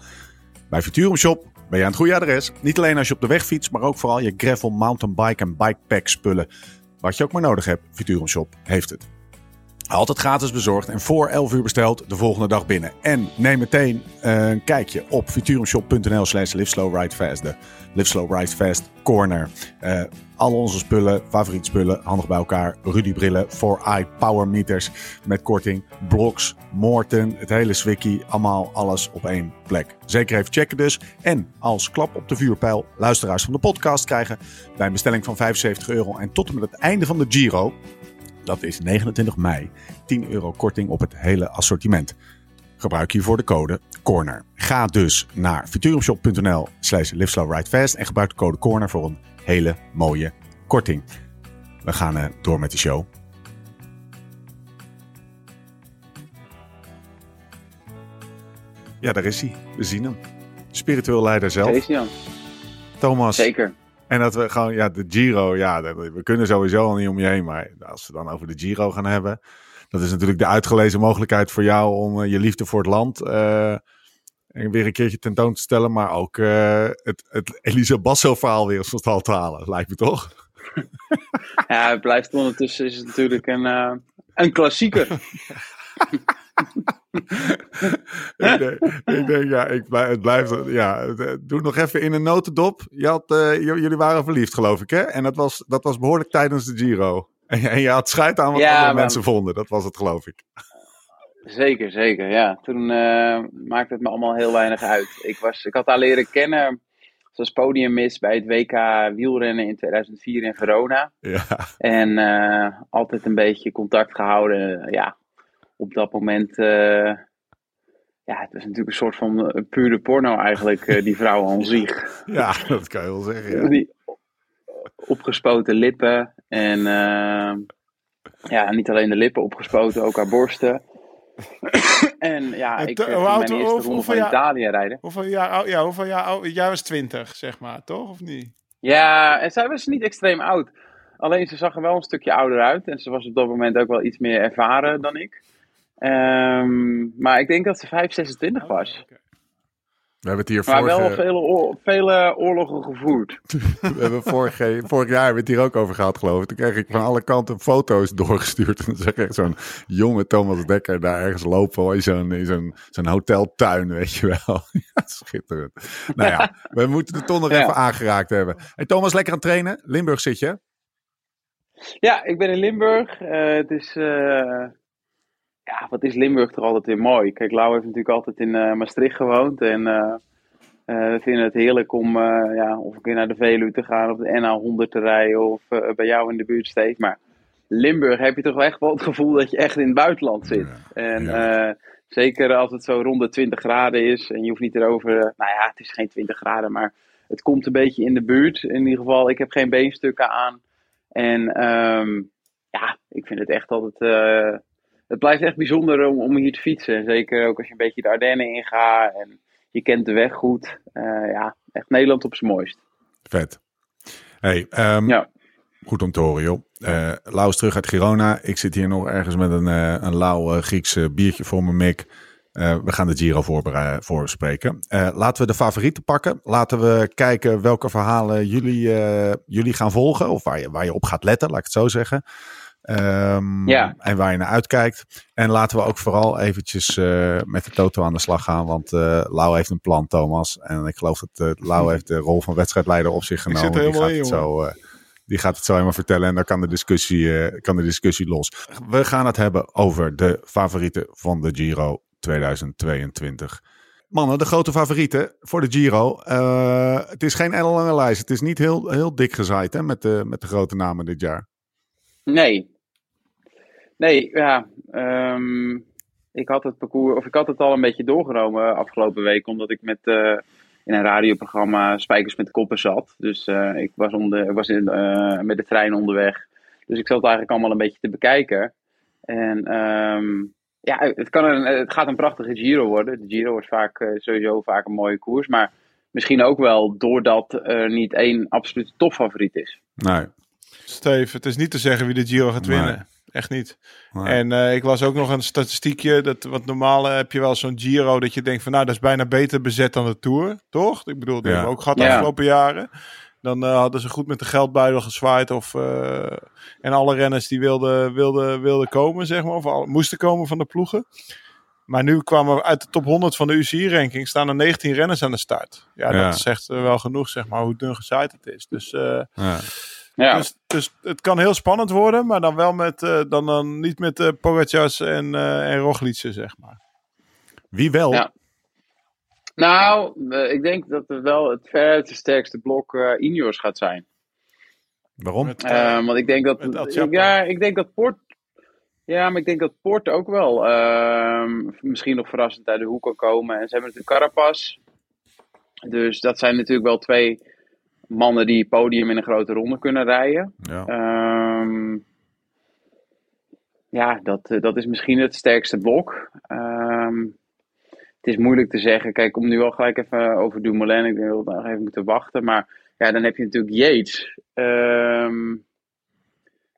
Bij Futurum Shop ben je aan het goede adres. Niet alleen als je op de weg fietst, maar ook vooral je gravel, mountainbike en bikepack spullen. Wat je ook maar nodig hebt, Futurum Shop heeft het. Altijd gratis bezorgd en voor 11 uur besteld de volgende dag binnen. En neem meteen eh, een kijkje op futurumshop.nl slash liveslowridefast. De Live Ride Fast corner. Eh, al onze spullen, favoriete spullen, handig bij elkaar. Rudy brillen, 4i power meters met korting. Blocks, Morten, het hele Swikkie. Allemaal alles op één plek. Zeker even checken dus. En als klap op de vuurpijl luisteraars van de podcast krijgen bij een bestelling van 75 euro en tot en met het einde van de Giro dat is 29 mei. 10 euro korting op het hele assortiment. Gebruik hiervoor de code CORNER. Ga dus naar futurumshop.nl slash liveslowridefast en gebruik de code CORNER voor een hele mooie korting. We gaan eh, door met de show. Ja, daar is hij. We zien hem. Spiritueel leider zelf, Deze Jan. Thomas. Zeker. En dat we gewoon, ja, de Giro, ja, we kunnen sowieso al niet om je heen. Maar als we dan over de Giro gaan hebben. Dat is natuurlijk de uitgelezen mogelijkheid voor jou om eh, je liefde voor het land eh, en weer een keertje tentoon te stellen. Maar ook eh, het, het Elisa Basso verhaal weer van stal te halen, lijkt me toch? Ja, het blijft ondertussen is het natuurlijk een, eh, een klassieker. ik, denk, ik denk, ja, ik blijf, het blijft, ja, het, eh, doe nog even in een notendop. Je had, eh, jullie waren verliefd, geloof ik, hè? En dat was, dat was behoorlijk tijdens de Giro. En, je- en je had scheid aan wat Ja, andere maar- mensen vonden. Dat was het, geloof ik. Zeker, zeker. Ja, toen eh, maakte het me allemaal heel weinig uit. Ik, was, ik had haar leren kennen als podiummis bij het WK wielrennen in 2004 in Verona. Ja, En altijd een beetje contact gehouden. Ja, op dat moment. eh, ja, het was natuurlijk een soort van eh, pure porno eigenlijk, eh, die vrouw aan zich. ja dat kan je wel zeggen. Ja. Die opgespoten lippen. En ja, niet alleen de lippen opgespoten, ook haar borsten. en ja, En ik ging oud- mijn eerste ronde van jaar- Italië rijden. Hoeveel jaar oud? Ja, hoeveel jaar oud? Jij was 20, zeg maar, toch? Of niet? Ja, en zij was niet extreem oud. Alleen ze zag er wel een stukje ouder uit. En ze was op dat moment ook wel iets meer ervaren dan ik. Ehm, maar ik denk dat ze 5, 26 was. We hebben het hier Maar wel vorige, vele, oor- vele oorlogen gevoerd. we hebben vorige, vorig jaar hebben we het hier ook over gehad, geloof ik. Toen kreeg ik van alle kanten foto's doorgestuurd. En dan zag ik echt zo'n jonge Thomas Dekker daar ergens lopen. hoor, In zo'n, in zo'n, zo'n hoteltuin, weet je wel. Ja, schitterend. Nou ja, we moeten het toch nog Ja. even aangeraakt hebben. Hey, Thomas, lekker aan het trainen. Limburg zit je. Ja, ik ben in Limburg. Eh, het is eh, ja, wat is Limburg toch altijd weer mooi. Kijk, Lau heeft natuurlijk altijd in eh, Maastricht gewoond. En eh, eh, we vinden het heerlijk om ja, of een keer naar de Veluwe te gaan, of de NA100 te rijden, of bij jou in de buurt steeds. Maar Limburg heb je toch wel echt wel het gevoel dat je echt in het buitenland zit. En zeker als het zo rond de 20 graden is en je hoeft niet erover. nou ja, het is geen 20 graden, maar het komt een beetje in de buurt. In ieder geval, ik heb geen beenstukken aan. En ehm, ja, ik vind het echt altijd. Het blijft echt bijzonder om, om hier te fietsen. Zeker ook als je een beetje de Ardennen ingaat en je kent de weg goed. Eh, ja, echt Nederland op zijn mooist. Vet. Hey, ehm, Ja. goed om te horen, joh. Is terug uit Girona. Ik zit hier nog ergens met een, eh een lauw Grieks eh, biertje voor mijn mik. We gaan de Giro voorspreken. Laten we de favorieten pakken. Laten we kijken welke verhalen jullie, jullie gaan volgen. Of waar je, waar je op gaat letten, laat ik het zo zeggen. Ehm, Ja. En waar je naar uitkijkt. En laten we ook vooral eventjes eh, met de Toto aan de slag gaan. Want eh Lau heeft een plan, Thomas. En ik geloof dat eh Lau heeft de rol van wedstrijdleider op zich zit genomen. Die gaat, in, het zo, die gaat het zo helemaal vertellen. En dan kan de, discussie, kan de discussie los. We gaan het hebben over de favorieten van de Giro 2022. Mannen, de grote favorieten voor de Giro. Het is geen ellenlange lijst. Het is niet heel, heel dik gezaaid hè, met, de, met de grote namen dit jaar. Nee. Nee, ja. ehm, ik had het parcours, of ik had het al een beetje doorgenomen afgelopen week, omdat ik met, eh, in een radioprogramma Spijkers met Koppen zat. Dus eh, ik was, onder, was in, eh, met de trein onderweg. Dus ik zat eigenlijk allemaal een beetje te bekijken. En ehm, ja, het, kan een, het gaat een prachtige Giro worden. De Giro is vaak, sowieso vaak een mooie koers. Maar misschien ook wel doordat er niet één absolute topfavoriet is. Nee. Steve, het is niet te zeggen wie de Giro gaat Nee. winnen. Echt niet. nee. En eh, ik las ook nog een statistiekje. Dat, wat normaal eh, heb je wel zo'n Giro dat je denkt van nou, dat is bijna beter bezet dan de Tour. Toch? Ik bedoel, die Ja. hebben we ook gehad de Ja. afgelopen jaren. Dan eh, hadden ze goed met de geldbuidel gezwaaid. Of, eh, en alle renners die wilden, wilden, wilden komen, zeg maar. Of al- moesten komen van de ploegen. Maar nu kwamen we uit de top 100 van de UCI-ranking. Staan er 19 renners aan de start. Ja, Ja. dat zegt wel genoeg, zeg maar, hoe dun gezaaid het is. Dus, eh, Ja. Ja, dus, dus het kan heel spannend worden. Maar dan wel met, eh, dan, dan niet met uh, Pogacars en, eh en Roglicen, zeg maar. Wie wel? Ja. nou, ik denk dat het wel het veruit sterkste blok eh Ineos gaat zijn. Waarom? Met, want ik denk dat. Chapo. ja, ik denk dat Port. Ja, maar ik denk dat Port ook wel ehm, misschien nog verrassend uit de hoek kan komen. En ze hebben natuurlijk Carapaz. Dus dat zijn natuurlijk wel twee mannen die podium in een grote ronde kunnen rijden. Ja. Ehm, ja, dat, eh, dat is misschien het sterkste blok. Ehm, het is moeilijk te zeggen. Kijk, om nu al gelijk even over Dumoulin. Ik denk dat we nog even moeten wachten. Maar ja, dan heb je natuurlijk Yates. ehm,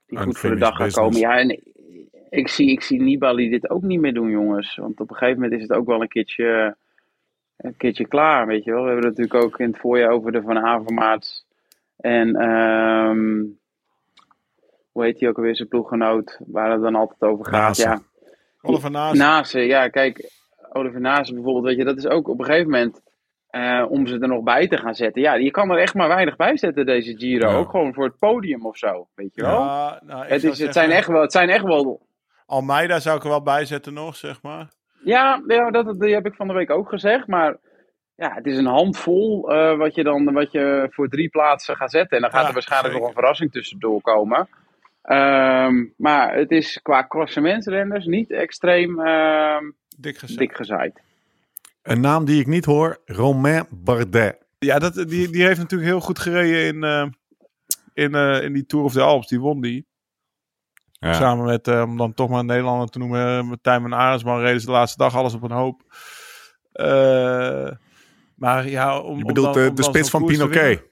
die goed voor de dag gaat komen. Ja, en ik zie, ik zie Nibali dit ook niet meer doen, jongens. Want op een gegeven moment is het ook wel een keertje, een keertje klaar, weet je wel. We hebben het natuurlijk ook in het voorjaar over de Van Avermaat. En ehm, hoe heet die ook alweer, zijn ploeggenoot, waar het dan altijd over gaat. Nase. Ja, Oliver Naas. Nase, ja, kijk, Oliver Nase bijvoorbeeld, weet je, dat is ook op een gegeven moment eh, om ze er nog bij te gaan zetten. Ja, je kan er echt maar weinig bij zetten, deze Giro. Ja. Ook gewoon voor het podium of zo, weet je wel. Ja, nou, het, is, het, zijn echt wel, het zijn echt wel. Almeida zou ik er wel bij zetten nog, zeg maar. Ja, ja dat, dat heb ik van de week ook gezegd. Maar ja, het is een handvol eh, wat, je dan, wat je voor drie plaatsen gaat zetten. En dan gaat Ja, er waarschijnlijk zeker. nog een verrassing tussendoor komen. Ehm, maar het is qua klassementsrenners niet extreem ehm, Dik gezet. dik gezaaid. Een naam die ik niet hoor, Romain Bardet. Ja, dat, die, die heeft natuurlijk heel goed gereden in, eh, in, eh, in die Tour of the Alps. Die won die. Ja. Samen met, eh, om dan toch maar een Nederlander te noemen, eh, met Tijmen Arendsman reden ze de laatste dag alles op een hoop. Eh, maar ja, om, Je om bedoelt dan- om de spits van Pinoquet. winnen.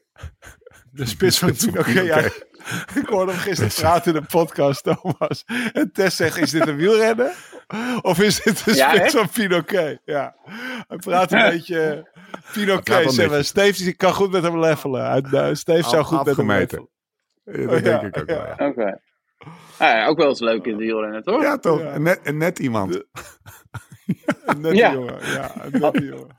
De spits van Pinoquet, ja. Ik hoorde hem gisteren praten in de podcast, Thomas. En Tess zegt, is dit een wielrenner? Of is dit de Ja, spits van Pinoquet? Ja. Hij praat een beetje Pinoquet. wel Zeg maar. Steve kan goed met hem levelen. Hij- Steve zou goed met hem afgemeten. levelen. Ja, dat Ja, denk ik ook ja. wel. Ja, Oké. Ah, ja, ook wel eens leuk in de wielrennen, toch? Ja, toch? Ja. Net, net iemand. Ja. jongen. Ja, nette jongen.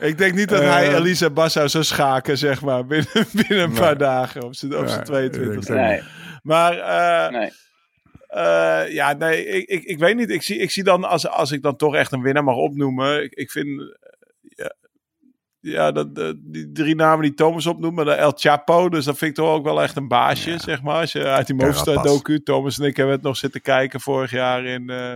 Ik denk niet dat Eh. hij Elisa Bassau zou schaken, zeg maar, binnen, binnen een Nee. paar dagen op zijn, op zijn Nee, 22 ik denk Nee, Maar eh, nee. Uh, ja, nee, ik, ik, ik weet niet. Ik zie, ik zie dan, als, als ik dan toch echt een winnaar mag opnoemen. Ik, ik vind, ja dat, de, die drie namen die Thomas opnoemt, maar de El Chapo. Dus dat vind ik toch ook wel echt een baasje, ja. zeg maar. Als je uit die Movistar-docu, Thomas en ik hebben het nog zitten kijken vorig jaar in... Uh,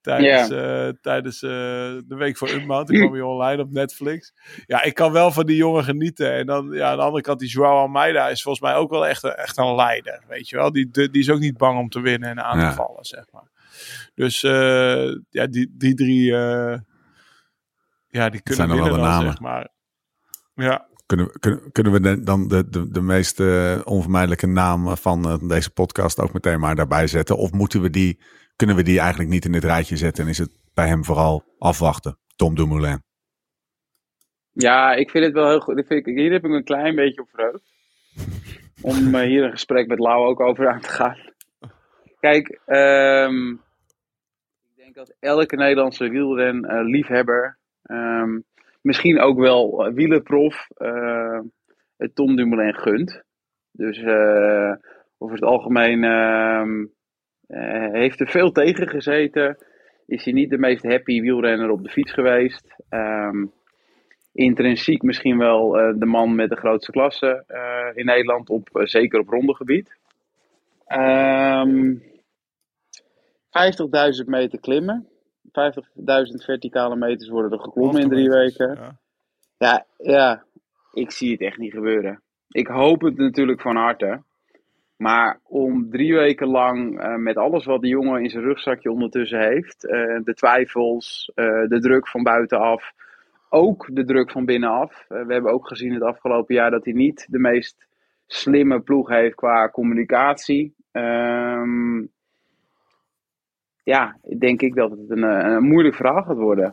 tijdens, yeah. uh, tijdens uh, de week voor Unmount. Die kwam je online op Netflix. Ja, ik kan wel van die jongen genieten. En dan ja, aan de andere kant, die Joao Almeida is volgens mij ook wel echt, echt een leider. Weet je wel, die, die is ook niet bang om te winnen en aan te ja. vallen, zeg maar. Dus uh, ja, die, die drie, ja, die kunnen zijn winnen wel de dan, namen. zeg maar. Ja. Kunnen, we, kunnen, kunnen we de, dan de, de, de meest uh, onvermijdelijke naam van uh, deze podcast ook meteen maar daarbij zetten? Of moeten we die, kunnen we die eigenlijk niet in dit rijtje zetten en is het bij hem vooral afwachten? Tom Dumoulin. Ja, ik vind het wel heel goed. Ik, hier heb ik een klein beetje op verheugd. Om uh, hier een gesprek met Lau ook over aan te gaan. Kijk, um, ik denk dat elke Nederlandse wielren liefhebber um, misschien ook wel uh, wielerprof uh, Tom Dumoulin gunt. Dus uh, over het algemeen uh, heeft er veel tegen gezeten. Is hij niet de meest happy wielrenner op de fiets geweest. Um, intrinsiek misschien wel de man met de grootste klasse in Nederland, op, zeker op rondegebied. Um, 50.000 meter klimmen. 50.000 verticale meters worden er geklommen in drie weken. Ja. Ja, ja, ik zie het echt niet gebeuren. Ik hoop het natuurlijk van harte. Maar om drie weken lang uh, met alles wat de jongen in zijn rugzakje ondertussen heeft, uh, de twijfels, uh, de druk van buitenaf, ook de druk van binnenaf. we hebben ook gezien het afgelopen jaar dat hij niet de meest slimme ploeg heeft qua communicatie. Um, ja, denk ik dat het een, een moeilijk verhaal gaat worden.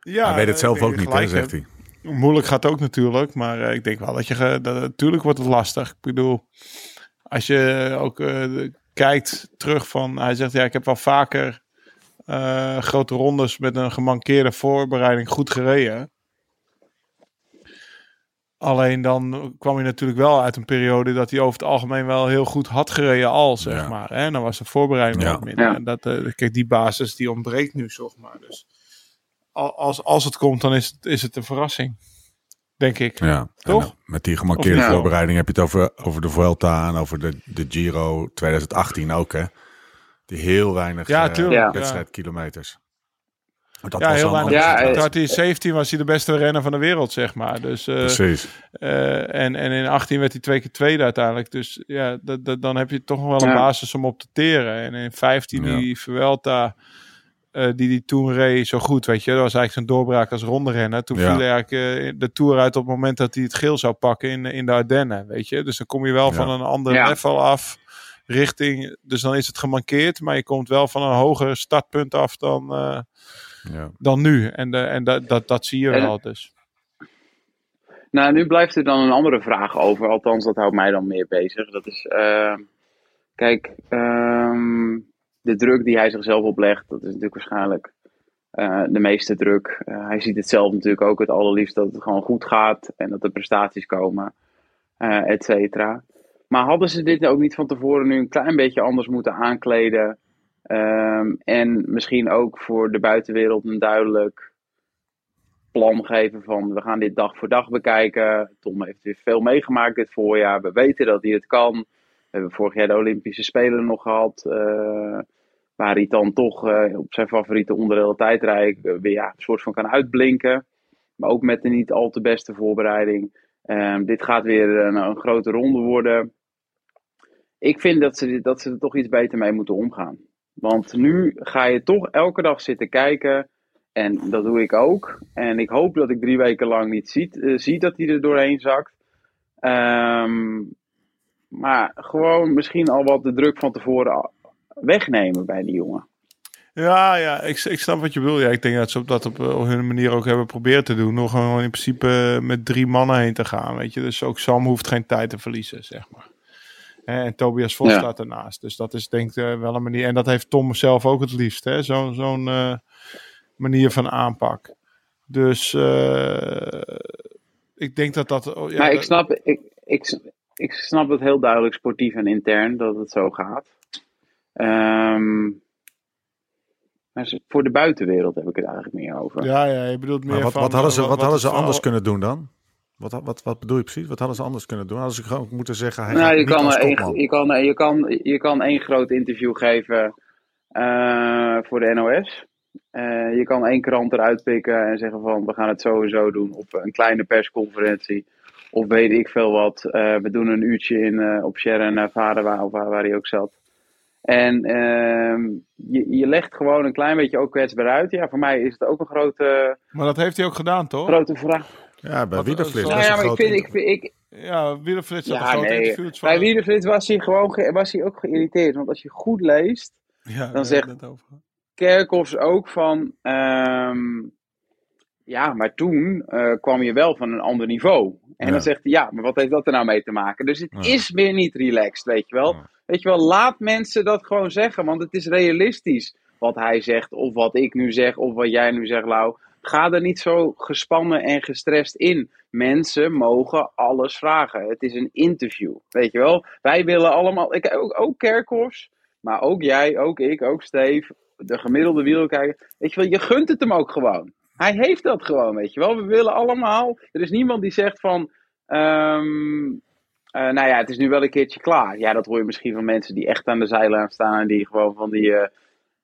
Ja, hij weet het zelf ook niet, hè, zegt hij. Moeilijk gaat ook natuurlijk, maar uh, ik denk wel dat je. Dat, natuurlijk wordt het lastig. Ik bedoel, als je ook uh, kijkt terug van. Hij zegt ja, ik heb wel vaker uh, grote rondes met een gemankeerde voorbereiding goed gereden. Alleen dan kwam hij natuurlijk wel uit een periode dat hij over het algemeen wel heel goed had gereden al, zeg Ja. maar. Hè? Dan was de voorbereiding Ja. wat minder. Ja. En dat, eh, kijk, die basis die ontbreekt nu, zeg maar. Dus al- als, als het komt, dan is het, is het een verrassing. Denk ik. Ja, Toch? En, uh, met die gemarkeerde voorbereiding heb je het over, over de Vuelta en over de, de Giro 2018 ook, hè? Die heel weinig Ja, eh, tuurlijk, ja. wedstrijdkilometers. Dat ja, was heel weinig. Ja, Toen situatie. had hij 17 was hij de beste renner van de wereld, zeg maar. Dus, eh, Precies. eh, en, en in 18 werd hij twee keer tweede uiteindelijk. Dus ja, dat, dat, dan heb je toch nog wel een Ja. basis om op te teren. En in 15 Ja. die Vuelta, eh, die die toen reed zo goed, weet je. Dat was eigenlijk zijn doorbraak als ronderenner. Toen Ja. viel hij eigenlijk eh, de Tour uit op het moment dat hij het geel zou pakken in, in de Ardennen, weet je. Dus dan kom je wel Ja. van een ander Ja. level af. Richting, dus dan is het gemankeerd, maar je komt wel van een hoger startpunt af dan, eh, Ja. dan nu. En, de, en dat, dat, dat zie je En- wel dus. Nou, nu blijft er dan een andere vraag over. Althans, dat houdt mij dan meer bezig. Dat is, uh, kijk, um, de druk die hij zichzelf oplegt, dat is natuurlijk waarschijnlijk uh, de meeste druk. Uh, hij ziet het zelf natuurlijk ook het allerliefst dat het gewoon goed gaat en dat er prestaties komen, uh, et cetera. Maar hadden ze dit ook niet van tevoren nu een klein beetje anders moeten aankleden? Um, en misschien ook voor de buitenwereld een duidelijk plan geven van we gaan dit dag voor dag bekijken. Tom heeft weer veel meegemaakt dit voorjaar. We weten dat hij het kan. We hebben vorig jaar de Olympische Spelen nog gehad. Uh, waar hij dan toch uh, op zijn favoriete onderdeel tijdrijk weer ja, een soort van kan uitblinken. Maar ook met een niet al te beste voorbereiding. Um, dit gaat weer een, een, grote ronde worden. Ik vind dat ze, dat ze er toch iets beter mee moeten omgaan. Want nu ga je toch elke dag zitten kijken. En dat doe ik ook. En ik hoop dat ik drie weken lang niet ziet, uh, zie dat hij er doorheen zakt. Um, maar gewoon misschien al wat de druk van tevoren wegnemen bij die jongen. Ja, ja, ik, ik snap wat je wil. Ja, ik denk dat ze op dat op, op hun manier ook hebben proberen te doen. Nog gewoon in principe met drie mannen heen te gaan. Weet je, dus ook Sam hoeft geen tijd te verliezen, zeg maar. En Tobias Vos ja. staat ernaast. Dus dat is denk ik uh, wel een manier. En dat heeft Tom zelf ook het liefst. Zo'n zo'n uh, manier van aanpak. Dus uh, ik denk dat dat. Oh, ja, maar ik snap, ik, ik, ik snap het heel duidelijk sportief en intern dat het zo gaat. Ehm, maar voor de buitenwereld heb ik het eigenlijk meer over. Ja, ja, je bedoelt meer Maar wat, van, wat hadden ze, eh, wat hadden ze anders kunnen doen dan? Wat, wat, wat bedoel je precies? Wat hadden ze anders kunnen doen? Hadden ze gewoon moeten zeggen, hij Nou, gaat je niet kan, als je, kan, je, kan, je kan één groot interview geven eh, voor de NOS. Eh, je kan één krant eruit pikken en zeggen van we gaan het sowieso doen op een kleine persconferentie. Of weet ik veel wat. Eh, we doen een uurtje in, eh, op Sharon uh, Vader, waar, of waar, waar hij ook zat. En ehm, je, je legt gewoon een klein beetje ook kwetsbaar uit. Ja, voor mij is het ook een grote, Maar dat heeft hij ook gedaan, toch? grote vraag. Ja, bij Wiederflits. Nou ja, maar ik vind, ik, ik, Ja, had een Ja, groot nee. interview van... bij Wielerflits was hij gewoon ge- was hij ook geïrriteerd. Want als je goed leest, Ja, dan zegt- we het net over. Kerkhoffs ook van. ehm, ja, maar toen eh, kwam je wel van een ander niveau. En Ja. dan zegt hij, ja, maar wat heeft dat er nou mee te maken? Dus het Ja. is weer niet relaxed, weet je wel. Ja. Weet je wel, laat mensen dat gewoon zeggen, want het is realistisch wat hij zegt, of wat ik nu zeg, of wat jij nu zegt, Lau. Ga er niet zo gespannen en gestrest in. Mensen mogen alles vragen. Het is een interview, weet je wel. Wij willen allemaal, ik, ook, ook Kerkhoffs, maar ook jij, ook ik, ook Steve, de gemiddelde wielkijker. Weet je wel, je gunt het hem ook gewoon. Hij heeft dat gewoon, weet je wel. We willen allemaal. Er is niemand die zegt van. ehm, eh, nou ja, het is nu wel een keertje klaar. Ja, dat hoor je misschien van mensen die echt aan de zijlijn staan en die gewoon van die. eh,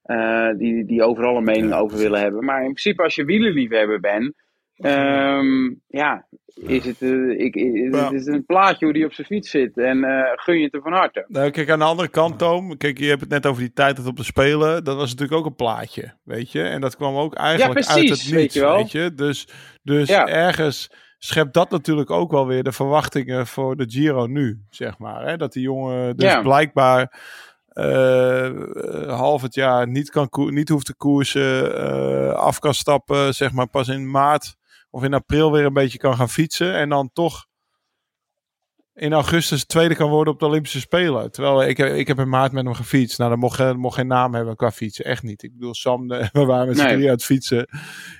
eh, die, die overal een mening Ja, over willen hebben. Maar in principe, als je wielerliefhebber bent. ehm, ja, is het, eh, ik, Ja. het is een plaatje hoe die op zijn fiets zit. En eh, gun je het er van harte. Nou, kijk, aan de andere kant, Toom. Kijk, je hebt het net over die tijd dat op de Spelen. Dat was natuurlijk ook een plaatje, weet je. En dat kwam ook eigenlijk Ja, uit het weet niets, je wel. weet je. Dus, dus ergens schept dat natuurlijk ook wel weer de verwachtingen voor de Giro nu, zeg maar. Hè? Dat die jongen dus blijkbaar eh, eh, half het jaar niet, kan niet hoeft te koersen, eh, af kan stappen, zeg maar pas in maart of in april weer een beetje kan gaan fietsen. En dan toch in augustus tweede kan worden op de Olympische Spelen. Terwijl ik, heb- ik heb in maart met hem gefietst. Nou, dat mocht, geen- mocht geen naam hebben qua fietsen. Echt niet. Ik bedoel, Sam, eh, we waren met z'n Nee. drieën aan het fietsen.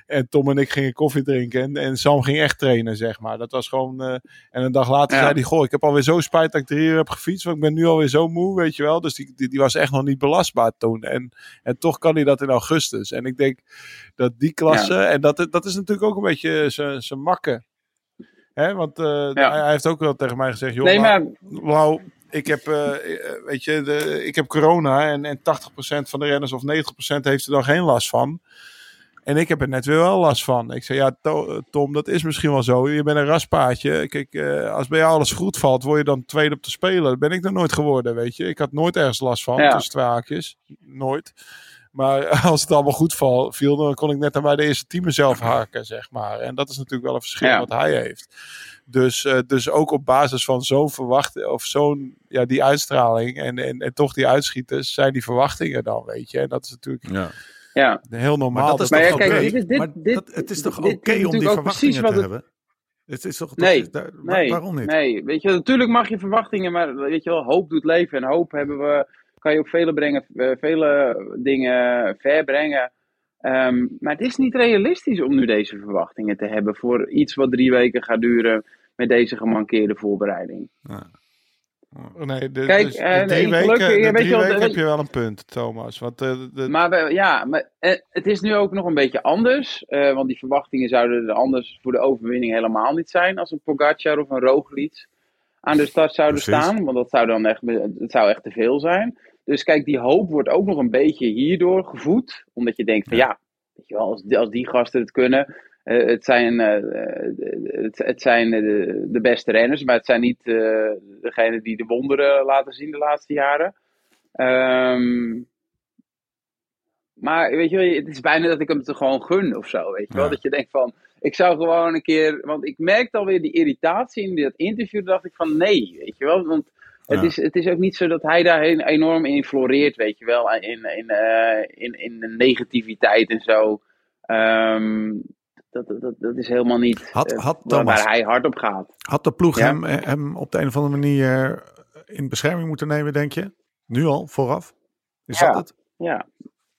En Tom en ik gingen koffie drinken. En, en Sam ging echt trainen, zeg maar. Dat was gewoon... eh, en een dag later Ja. zei hij... Goh, ik heb alweer zo spijt dat ik drie uur heb gefietst. Want ik ben nu alweer zo moe, weet je wel. Dus die, die, die was echt nog niet belastbaar toen. En, en toch kan hij dat in augustus. En ik denk dat die klasse... En dat, dat is natuurlijk ook een beetje zijn zijn makken. Hè, want eh, Ja. hij heeft ook wel tegen mij gezegd... Joh, Nee, maar- ik heb, eh, weet je, de, ik heb corona en, en 80% van de renners of 90% heeft er dan geen last van. En ik heb er net weer wel last van. Ik zei, ja, To- Tom, dat is misschien wel zo. Je bent een raspaadje. Kijk, eh, als bij jou alles goed valt, word je dan tweede op de spelen. Dat ben ik er nooit geworden, weet je. Ik had nooit ergens last van, Ja. tussen twee haakjes. Nooit. Maar als het allemaal goed val, viel, dan kon ik net aan bij de eerste team mezelf haken, zeg maar. En dat is natuurlijk wel een verschil Ja. wat hij heeft. Dus, eh, dus ook op basis van zo'n verwachting, of zo'n, ja, die uitstraling en, en, en toch die uitschieters, zijn die verwachtingen dan, weet je. En dat is natuurlijk Ja. ja. heel normaal. Maar dat is Maar toch ja, kijk, dit is- dit- Maar dit- dat- het is toch oké om die verwachtingen wat te het- hebben? Het is toch, Nee, is daar- wa- Nee, waarom niet? Nee, weet je, natuurlijk mag je verwachtingen, maar weet je wel, hoop doet leven. En hoop hebben we, kan je op vele, brengen, eh, vele dingen ver brengen. Ehm, maar het is niet realistisch om nu deze verwachtingen te hebben voor iets wat drie weken gaat duren met deze gemankeerde voorbereiding. Ja. Nee, de, Kijk, dus de eh, drie ik- weken, gelukkig, de weet drie je wel, weken de- heb je wel een punt, Thomas. Want eh, de, Maar we- ja, maar eh, het is nu ook nog een beetje anders. eh, want die verwachtingen zouden er anders voor de overwinning helemaal niet zijn. Als een Pogacar of een Roglic aan de start zouden Precies. staan. Want dat zou dan echt, het zou echt te veel zijn. Dus kijk, die hoop wordt ook nog een beetje hierdoor gevoed. Omdat je denkt van ja, weet je wel, als, die- als die gasten het kunnen. eh, het zijn, eh, eh, het, het zijn de, de beste renners, maar het zijn niet eh degenen die de wonderen laten zien de laatste jaren. Ehm, maar weet je het is bijna dat ik hem het gewoon gun of zo. Weet je wel? Ja. Dat je denkt van, ik zou gewoon een keer. Want ik merkte alweer die irritatie in dat interview. dacht ik van nee, weet je wel. Want het, Ja. is, het is ook niet zo dat hij daar enorm in floreert, weet je wel. In, in, eh, in, in de negativiteit en zo. Ehm, dat, dat, dat is helemaal niet Had- eh, had waar, Thomas- waar hij hard op gaat. Had de ploeg Ja. hem, hem op de een of andere manier in bescherming moeten nemen, denk je? Nu al, vooraf? Is Ja. dat het? Ja.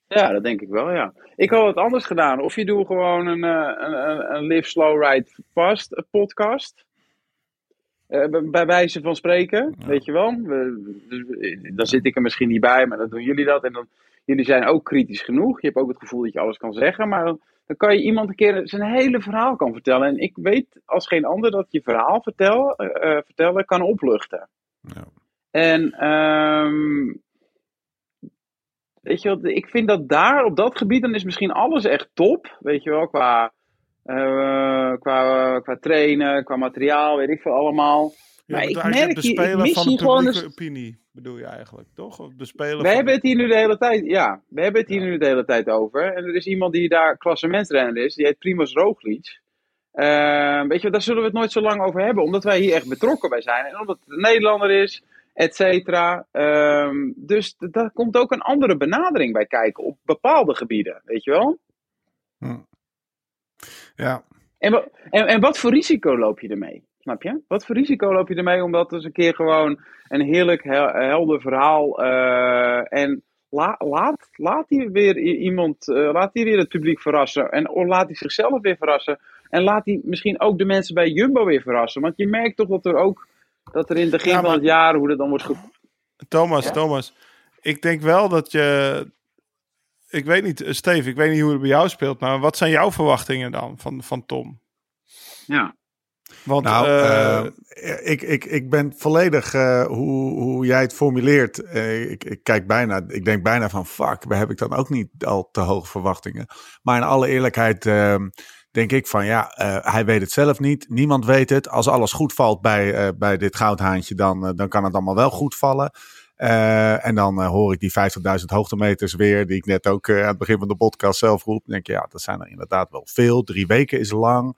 Ja, dat denk ik wel, ja. Ik had het anders gedaan. Of je doet gewoon een, eh, een, een, Live Slow Ride Fast podcast. Eh, bij- wijze van spreken, weet je wel. We- dan zit ik er misschien niet bij, maar dan doen jullie dat. En dan, jullie zijn ook kritisch genoeg. Je hebt ook het gevoel dat je alles kan zeggen. Maar dan, dan kan je iemand een keer zijn hele verhaal kan vertellen. En ik weet als geen ander dat je verhaal vertel, eh, vertellen kan opluchten. Ja. En ehm, weet je wat, ik vind dat daar op dat gebied, dan is misschien alles echt top. Weet je wel, qua, eh, qua, qua trainen, qua materiaal, weet ik veel allemaal. Je Maar ik merk het bespelen mis van de publieke eens- opinie, bedoel je eigenlijk, toch? Of bespelen We van... hebben het hier nu de hele tijd, ja, we hebben het hier nu de hele tijd over. En er is iemand die daar klassementsrenner is, die heet Primoz Roglic. Eh, weet je, daar zullen we het nooit zo lang over hebben, omdat wij hier echt betrokken bij zijn. En omdat het een Nederlander is, et cetera. Ehm, dus daar komt ook een andere benadering bij kijken op bepaalde gebieden, weet je wel? Ja, En, en, en wat voor risico loop je ermee? Snap je? Wat voor risico loop je ermee om dat eens een keer gewoon een heerlijk hel- helder verhaal eh, en la, laat, laat hier weer iemand, eh, laat hier weer het publiek verrassen en of laat hij zichzelf weer verrassen en laat hij misschien ook de mensen bij Jumbo weer verrassen, want je merkt toch dat er ook dat er in het begin Ja, van het jaar hoe dat dan wordt ge... Thomas, Ja? Thomas. Ik denk wel dat je... Ik weet niet, eh, Steve, ik weet niet hoe het bij jou speelt, maar wat zijn jouw verwachtingen dan van, van Tom? Ja. Want Nou, eh, eh, ik, ik, ik ben volledig eh, hoe, hoe jij het formuleert. eh, ik, ik kijk bijna, ik denk bijna van fuck, waar heb ik dan ook niet al te hoge verwachtingen. Maar in alle eerlijkheid eh, denk ik van ja, eh, hij weet het zelf niet. Niemand weet het. Als alles goed valt bij, eh, bij dit goudhaantje, dan, eh, dan kan het allemaal wel goed vallen. En dan hoor ik die 50.000 hoogtemeters weer, die ik net ook aan het begin van de podcast zelf roep. Dan denk je, ja, dat zijn er inderdaad wel veel. Drie weken is lang.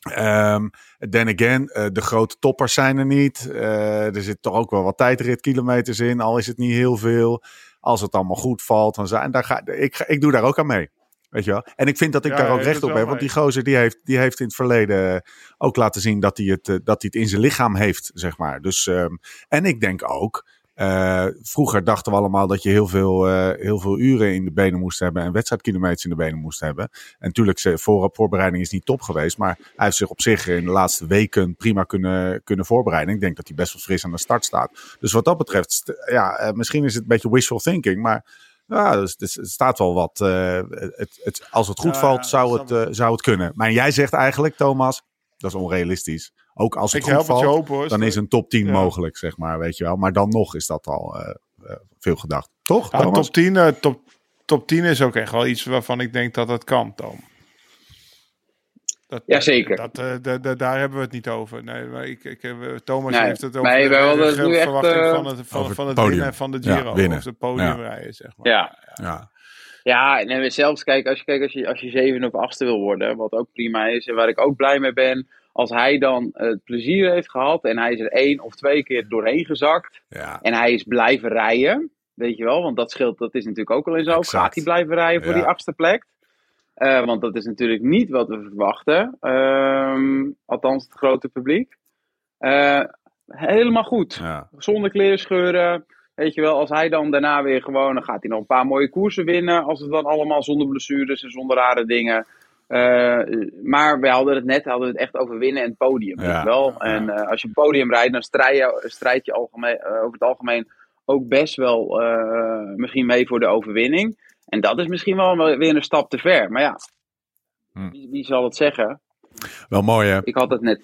Ehm then again, de grote toppers zijn er niet. Er zit toch ook wel wat tijdritkilometers in, al is het niet heel veel. Als het allemaal goed valt, dan zijn daar ga, ik, ik doe daar ook aan mee. Weet je wel? En ik vind dat ik Ja, daar ook recht op heb. Want die gozer die heeft, die heeft in het verleden ook laten zien dat hij het, eh, dat hij het in zijn lichaam heeft, zeg maar. Dus, ehm, en ik denk ook, eh, vroeger dachten we allemaal dat je heel veel, eh, heel veel uren in de benen moest hebben en wedstrijdkilometers in de benen moest hebben. En natuurlijk, voor, voorbereiding is niet top geweest, maar hij heeft zich op zich in de laatste weken prima kunnen, kunnen voorbereiden. Ik denk dat hij best wel fris aan de start staat. Dus wat dat betreft, ja, misschien is het een beetje wishful thinking, maar ja, dus, dus het staat wel wat. eh, het, het, als het goed Ja, valt, zou, het, eh, zou het kunnen. Maar jij zegt eigenlijk, Thomas, dat is onrealistisch. Ook als het ik goed het valt, hopen hoor. dan is een top 10 Ja. mogelijk, zeg maar, weet je wel. Maar dan nog is dat al eh, veel gedacht. Toch, Ja, top, 10, eh, top, top 10 is ook echt wel iets waarvan ik denk dat het kan, Tom. Dat, Jazeker. Dat, eh, da- da- daar hebben we het niet over. Nee, maar ik, ik, heb, eh, Thomas Nee. heeft het over Nee, de, hadden het verwachting eh, van het, van, van het het podium. winnen van de Ja, Giro. winnen. Of de podiumrijden, zeg maar. Ja. Ja. Ja, en we zelfs kijken, als je, kijkt, als je, als je zevende of achtste wil worden, wat ook prima is en waar ik ook blij mee ben, als hij dan het plezier heeft gehad en hij is er één of twee keer doorheen gezakt ja. en hij is blijven rijden, weet je wel, want dat scheelt, dat is natuurlijk ook al eens zo. Gaat hij blijven rijden voor Ja. die achtste plek? Eh, want dat is natuurlijk niet wat we verwachten, Ehm, althans het grote publiek. Eh, helemaal goed ja. zonder kleerscheuren. Weet je wel, als hij dan daarna weer gewoon, dan gaat hij nog een paar mooie koersen winnen. Als het dan allemaal zonder blessures en zonder rare dingen. Eh, maar we hadden het net, hadden we het echt over winnen en het podium. Ja, weet je wel? ja. En als je podium rijdt, dan strijd je, strijd je algemeen, over het algemeen ook best wel misschien mee voor de overwinning. En dat is misschien wel weer een stap te ver. Maar ja, Hm. wie, wie zal het zeggen? Wel mooi, hè? Ik had het net.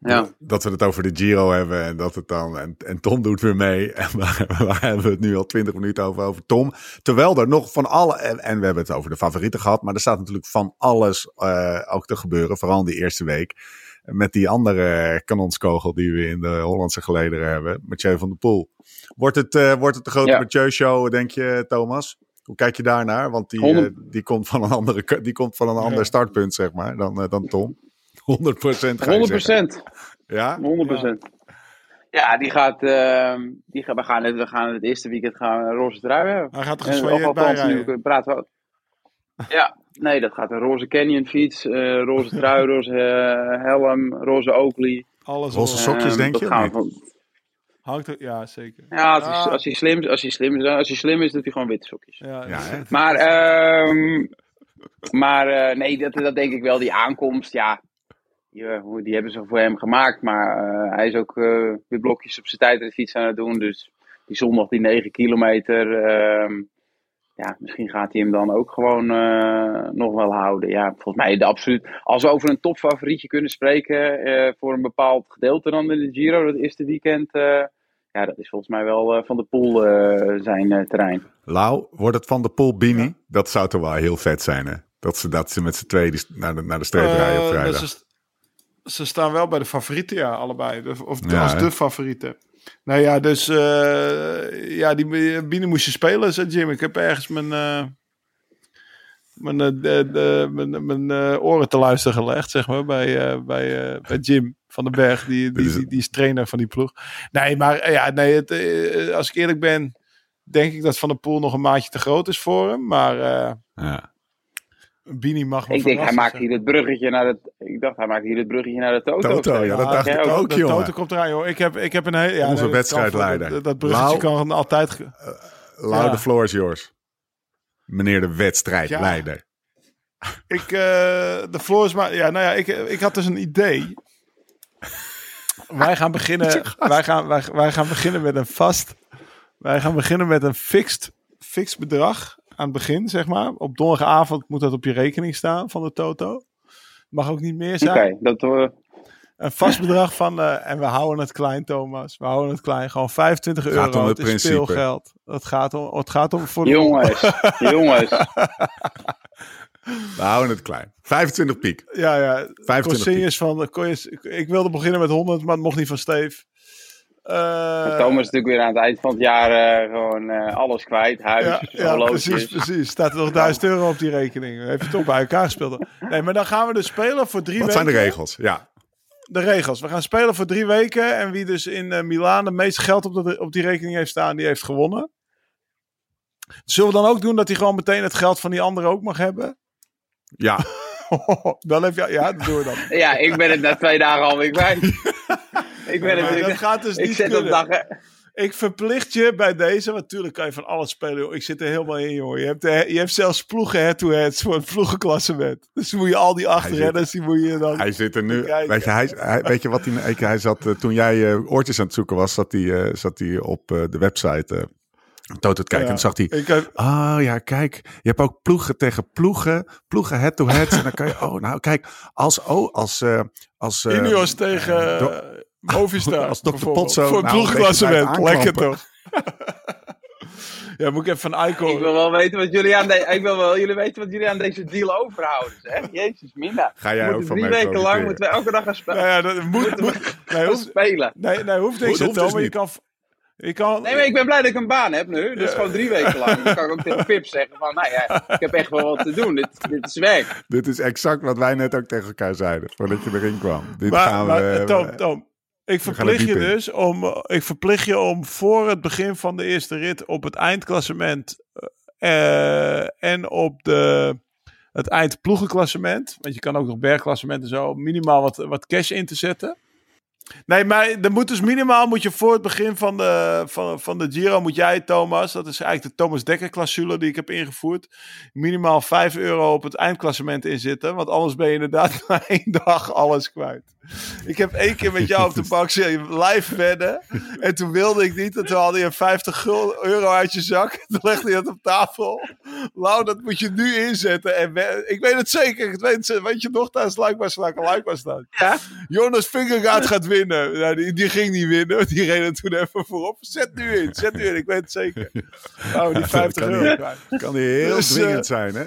Ja. Dat we het over de Giro hebben en dat het dan. En, en Tom doet weer mee. En waar, waar hebben we het nu al twintig minuten over, over Tom? Terwijl er nog van alle. En, en we hebben het over de favorieten gehad. Maar er staat natuurlijk van alles eh, ook te gebeuren. Vooral in die eerste week. Met die andere kanonskogel die we in de Hollandse gelederen hebben. Mathieu van der Poel. Wordt het, eh, wordt het de grote Ja. Mathieu-show, denk je, Thomas? Hoe kijk je daarnaar? Want die, eh, die komt van een, andere, die komt van een ander startpunt, zeg maar, dan, eh, dan Tom. 100 procent. 100 procent. Ja? 100%. Ja, die gaat, ehm, die gaat, we, gaan het, we gaan het eerste weekend gaan een roze trui hebben. Hij gaat er bijrijden. nu praten we ook. Ja, nee, dat gaat een roze Canyon fiets, eh, roze trui, roze eh, helm, roze Oakley. Alles Roze sokjes, Ehm, denk dat je, gaan of we van- Hangt er, ja, zeker. ja, als, hij, Ah. als, hij slim, als, hij slim, is, als hij slim is, doet hij gewoon witte sokjes. Ja? Maar, ehm, maar eh, nee, dat, dat denk ik wel, die aankomst, ja. die, die hebben ze voor hem gemaakt. Maar eh, hij is ook uh, weer blokjes op zijn tijd en de fiets aan het doen. Dus die zondag die 9 kilometer. ehm, ja, misschien gaat hij hem dan ook gewoon eh, nog wel houden. Ja, volgens mij de absoluut. Als we over een topfavorietje kunnen spreken eh, voor een bepaald gedeelte dan in de Giro, dat eerste weekend. eh, ja, dat is volgens mij wel eh, Van de Poel eh, zijn eh, terrein. Lau, wordt het van de Poel Bini? Dat zou toch wel heel vet zijn, hè? Dat ze, dat ze met z'n tweeën naar de, naar de streep rijden op Eh, vrijdag. ze, ze staan wel bij de favorieten, ja, allebei. De- of Ja, als hè? de favorieten. Nou ja, dus eh, ja, die binnen moest je spelen, zei Jim. Ik heb ergens mijn, eh, mijn, eh, de, de- mijn, mijn eh, oren te luisteren gelegd, zeg maar, bij, eh, bij, eh, bij Jim van den Berg. Die, die, die, die is trainer van die ploeg. Nee, maar eh, ja, nee, het, eh, als ik eerlijk ben, denk ik dat Van der Poel nog een maatje te groot is voor hem. Maar eh Ja. Bini mag wel Ik denk, hij maakt hier het bruggetje naar het. Ik dacht, hij maakt hier het bruggetje naar de Toto. Toto, ja, dat Ah, dacht jij ik ook? jongen. Toto komt eraan, joh. Ik heb, ik heb een hele... Ja, Onze wedstrijdleider. kan- Dat, bruggetje Lau. kan altijd... ge- Lau, Ja. de floor is yours. Meneer de wedstrijdleider. Ik, eh, de floor is maar... Ja, nou ja, ik, ik had dus een idee. Wij gaan beginnen... Wij gaan, wij, wij gaan beginnen met een vast... Wij gaan beginnen met een fixed, fixed bedrag aan het begin, zeg maar. Op donderdagavond moet dat op je rekening staan van de Toto. Mag ook niet meer Oké, zijn. dat eh, Een vast bedrag van, eh, en we houden het klein, Thomas. We houden het klein. Gewoon 25 Gaat euro. om het het is speelgeld. Het gaat om, het gaat om voor de jongens, jongens. We houden het klein. 25 piek. Ja, ja. 25 piek. Van, kon je- ik wilde beginnen met 100, maar het mocht niet van Steef. Eh, Thomas is natuurlijk weer aan het eind van het jaar eh, gewoon eh, alles kwijt. Huis, ja, ja, precies, precies. Staat er nog 1000 euro op die rekening. Heeft je toch bij elkaar gespeeld. Nee, maar dan gaan we dus spelen voor drie Wat weken. zijn de regels? Ja. de regels. We gaan spelen voor drie weken. En wie dus in eh Milaan het meeste geld op, de, op die rekening heeft staan, die heeft gewonnen. Zullen we dan ook doen dat hij gewoon meteen het geld van die andere ook mag hebben? Ja. dan heb je, ja, dat doen we dan. Ja, ik ben het na twee dagen alweer kwijt. ik ben Maar het dat gaat dus Ik niet zet op kunnen. dag. Ik verplicht je bij deze, want natuurlijk kan je van alles spelen. Joh. Ik zit er helemaal in, joh. Je hebt, de- je hebt zelfs ploegen head-to-heads voor het ploegenklassement. Dus moet je al die achterrenners, die moet je dan... Hij zit er nu. Weet je, hij, hij- weet je wat hij. Hij, hij zat, eh, toen jij eh, oortjes aan het zoeken was, zat hij, eh, zat hij op eh, de website. eh Toto te kijken. Ja. En zag hij. Heb, Ah ja, kijk. Je hebt ook ploegen tegen ploegen. Ploegen head-to-head. en dan kan je. Oh, nou kijk. Als. Oh, als. eh als eh, Ineos tegen Do- eh, Movistar. als Dr. Potso Voor het nou een ploegklassement. blijft Lekker toch? ja, moet ik even van Ico. Ik wil wel weten wat jullie aan, de, ik wil wel jullie weten wat jullie aan deze deal overhouden. Zeg. Jezus, Minna. Ga jij We ook van drie weken lang moeten we elke dag gaan spelen. Nou ja, dat moet, moet, nee, hoeft, spelen. nee, nee, hoeft niks Dat te hoeft dus maar je niet. kan... Je kan Nee, maar ik ben blij dat ik een baan heb nu. Dus Ja. gewoon drie weken lang. Dan kan ik ook tegen Pip zeggen van, nou ja, ik heb echt wel wat te doen. Dit, dit is werk. Dit is exact wat wij net ook tegen elkaar zeiden. Voordat je erin kwam. Dit Maar, gaan we. maar eh, Tom, Tom, ik er verplicht je in. dus om, eh, ik verplicht je om voor het begin van de eerste rit op het eindklassement eh, en op de, het eindploegenklassement, want je kan ook nog bergklassement en zo, minimaal wat, wat cash in te zetten. Nee, maar er moet dus minimaal moet je voor het begin van de, van, van de Giro moet jij, Thomas, dat is eigenlijk de Thomas Dekker clausule die ik heb ingevoerd, minimaal 5 euro op het eindklassement inzetten, want anders ben je inderdaad na één dag alles kwijt. Ik heb één keer met jou op de bank zitten live wedden. En toen wilde ik niet. En toen haalde je 50 gul- euro uit je zak. Toen legde je het op tafel. Lau, dat moet je nu inzetten. En we- ik weet het zeker. Ik weet, het zeker. weet je nog, daar is Luikbaar staan. Luikbaar staan. Ja? Jonas Vingegaard gaat winnen. Nou, die, die ging niet winnen. Die reed er toen even voorop. Zet nu in. Zet nu in. Ik weet het zeker. Nou, die 50 kan euro. Kan die heel Dus, eh, dwingend zijn, hè?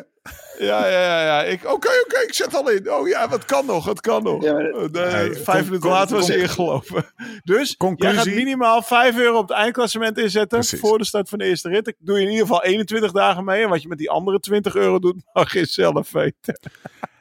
Ja, ja, ja. ja. Ik- Oké, oké. ik zet al in. Oh ja, wat kan nog? Het kan nog. Ja, maar- Eh, de- Hey, vijf minuten later was hij ingelopen. Dus Conclusie? jij gaat minimaal 5 euro op het eindklassement inzetten. Precies. Voor de start van de eerste rit. Ik doe je in ieder geval 21 dagen mee. En wat je met die andere 20 euro doet, mag je zelf weten.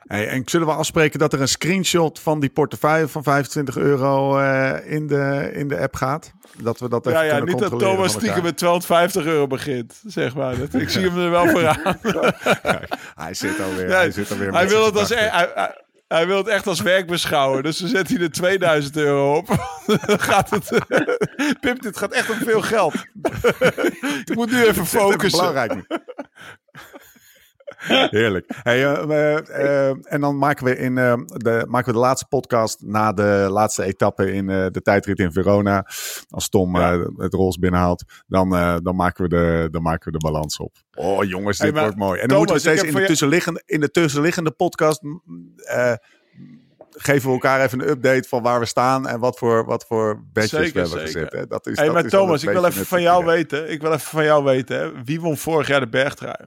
Hey, en zullen we afspreken dat er een screenshot van die portefeuille van 25 euro eh, in, de, in de app gaat? Dat we dat even Ja, ja, kunnen niet dat Thomas stiekem met 250 euro begint. Zeg maar. Dat, ik zie hem er wel voor aan. Hij zit alweer, Nee, hij zit alweer hij, wil het als, gedachten. hij, hij, hij wil het echt als werk beschouwen. Dus dan zet hij er 2000 euro op. Dan gaat het. Pip, dit gaat echt om veel geld. ik moet nu even focussen. belangrijk. Heerlijk. Hey, eh, eh, en dan maken we, in, eh, de, maken we de laatste podcast na de laatste etappe in de tijdrit in Verona. Als Tom Ja. het rols binnenhaalt, dan, dan, maken we de, dan maken we de balans op. Oh jongens, dit Hey, maar wordt mooi. En dan Thomas, moeten we steeds in de, tussenliggende, in de tussenliggende podcast... mm, geven we elkaar even een update van waar we staan en wat voor, wat voor badges Zeker, we hebben zeker. gezet. Hè? Dat is, Hey, dat maar is Thomas, ik wil even van jou idee. weten. Ik wil even van jou weten. Hè. Wie won vorig jaar de bergtrui?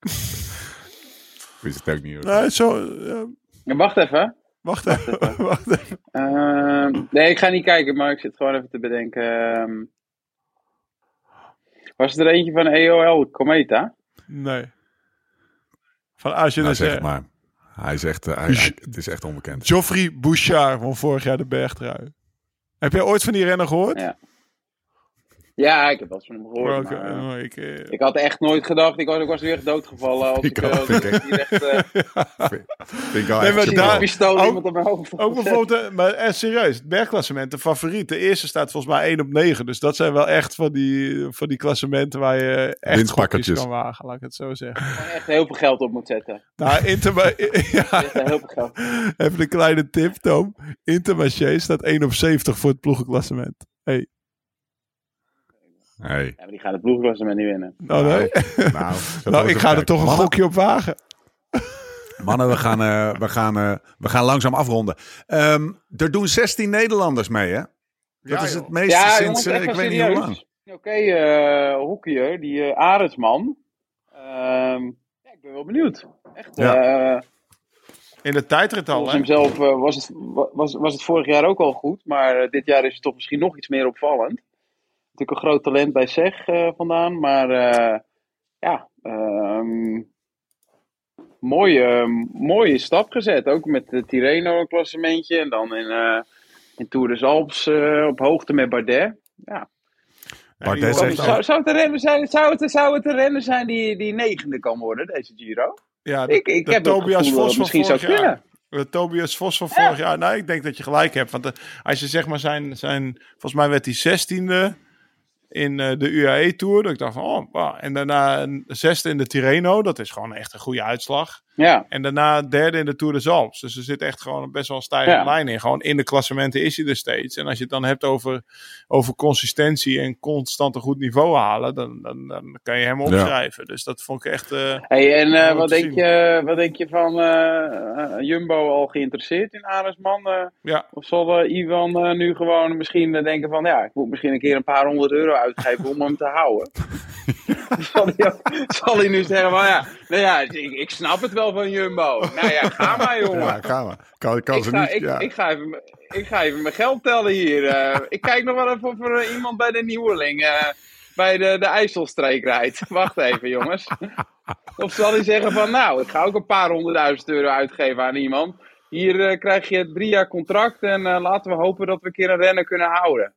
Ik wist het ook niet. hoor. Nee, zo. ja, Ja, wacht even. wacht even. wacht even. Ehm, nee, ik ga niet kijken, maar ik zit gewoon even te bedenken. Ehm, was er eentje van EOL Cometa? Nee. Van als je Nou, zeg maar. Hij zegt, eh, hij, hij- het is echt onbekend. Geoffrey Bouchard won vorig jaar de bergtrui. Heb jij ooit van die renner gehoord? Ja. Ja, ik heb wel eens van hem gehoord. Maar, Oh, ik, eh, ik had echt nooit gedacht, ik was, ik was weer doodgevallen. Als Ik ik, als ik echt eh, ik ook- iemand op mijn hoofd. Ook bijvoorbeeld, maar eh, serieus, het bergklassement, de favoriet. De eerste staat volgens mij 1 op 9. Dus dat zijn wel echt van die, van die klassementen waar je echt gokjes Winstpakkertjes. kan wagen, laat ik het zo zeggen. Gewoon echt heel veel geld op moet zetten. Nou, Interma ja, heel veel geld. even een kleine tip, Tom. Intermarché staat 1 op 70 voor het ploegenklassement. Hey, Hey. Ja, maar die gaat het ploegklassement niet winnen. nou nee. Nou, Nou, ik ga er toch een mannen, gokje op wagen. Mannen, we gaan, eh, we, gaan, eh, we gaan langzaam afronden. Ehm, er doen 16 Nederlanders mee, hè? Dat Ja, is het meeste Ja, sinds, jongens, eh, ik weet niet hoe lang. Oké, eh, hockeyer, die eh Arendsman. Ehm, ja, ik ben wel benieuwd. Echt, Ja. eh, In de tijdrit al, volgens hè? hemzelf eh, was, het, wa- was, was het vorig jaar ook al goed. Maar dit jaar is het toch misschien nog iets meer opvallend. Natuurlijk een groot talent bij SEG eh, vandaan. Maar eh, ja, ehm, mooie, mooie stap gezet. Ook met de Tirreno een klassementje. En dan in, eh in Tour de Alps eh, op hoogte met Bardet. Ja, Bardet ook- zou, zou, het een renner zijn, zou, het, zou het een renner zijn die, die negende kan worden, deze Giro? Ja, de, Ik, ik de heb Tobias gevoel Vos van misschien zou jaar. kunnen. De Tobias Vos van vorig jaar. Nou, ik denk dat je gelijk hebt. Want als je zeg maar zijn, zijn... Volgens mij werd hij zestiende in eh, de UAE Tour. Dat ik dacht van, oh, wow. En daarna een zesde in de Tirreno. Dat is gewoon echt een goede uitslag. Ja, En daarna derde in de Tour de Alps. Dus er zit echt gewoon best wel een stijgende Ja. lijn in. Gewoon in de klassementen is hij er steeds. En als je het dan hebt over, over consistentie en constant een goed niveau halen, dan, dan, dan kan je hem opschrijven. Dus dat vond ik echt. eh, hey, en eh, wat, denk zien. je, wat denk je van eh, Jumbo al geïnteresseerd in Aresman? eh ja, of zal Ivan nu gewoon misschien denken van, ja, ik moet misschien een keer een paar honderd euro uitgeven om hem te houden? zal, hij, zal hij nu zeggen van, ja, nou ja, ik, ik snap het wel van Jumbo. Nou ja, ga maar jongen. Ja, gaan we. Kan, kan ik, ze ga, niet. ik, ja. ik, ga even, ik ga even mijn geld tellen hier. eh. ik kijk nog wel even of er eh, iemand bij de Nieuweling eh, bij de, de IJsselstreek rijdt. Wacht even, jongens. Of zal hij zeggen van, nou, ik ga ook een paar honderdduizend euro uitgeven aan iemand. Hier krijg je drie jaar contract en laten we hopen dat we een keer een renner kunnen houden.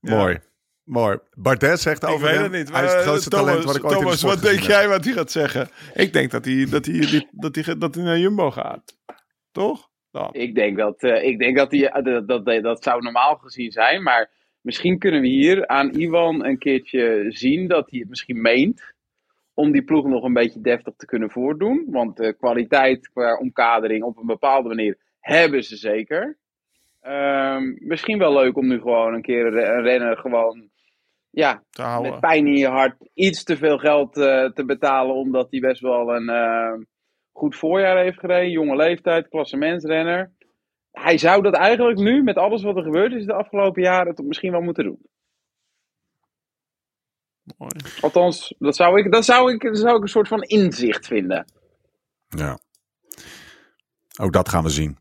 Mooi. Mooi. Bardet zegt ik over weet hem, het niet. Hij is het Maar, grootste Thomas, talent wat ik ooit in de Thomas, sport wat denk jij wat hij gaat zeggen? Ik denk dat hij, dat hij, dit- dat hij, dat hij naar Jumbo gaat. Toch? Dan. Ik denk dat, eh, ik denk dat, die, eh, dat, dat, dat, dat zou normaal gezien zijn, maar misschien kunnen we hier aan Ivan een keertje zien dat hij het misschien meent. Om die ploeg nog een beetje deftig te kunnen voordoen. Want de kwaliteit qua omkadering op een bepaalde manier hebben ze zeker. Ehm, misschien wel leuk om nu gewoon een keer een renner gewoon ja, Te met pijn in je hart iets te veel geld eh, te betalen. Omdat hij best wel een eh, goed voorjaar heeft gereden. Jonge leeftijd, klassementsrenner. Hij zou dat eigenlijk nu, met alles wat er gebeurd is de afgelopen jaren, toch misschien wel moeten doen. Mooi. Althans, dat zou ik, dat zou ik, dat zou ik een soort van inzicht vinden. Ja. Ook dat gaan we zien.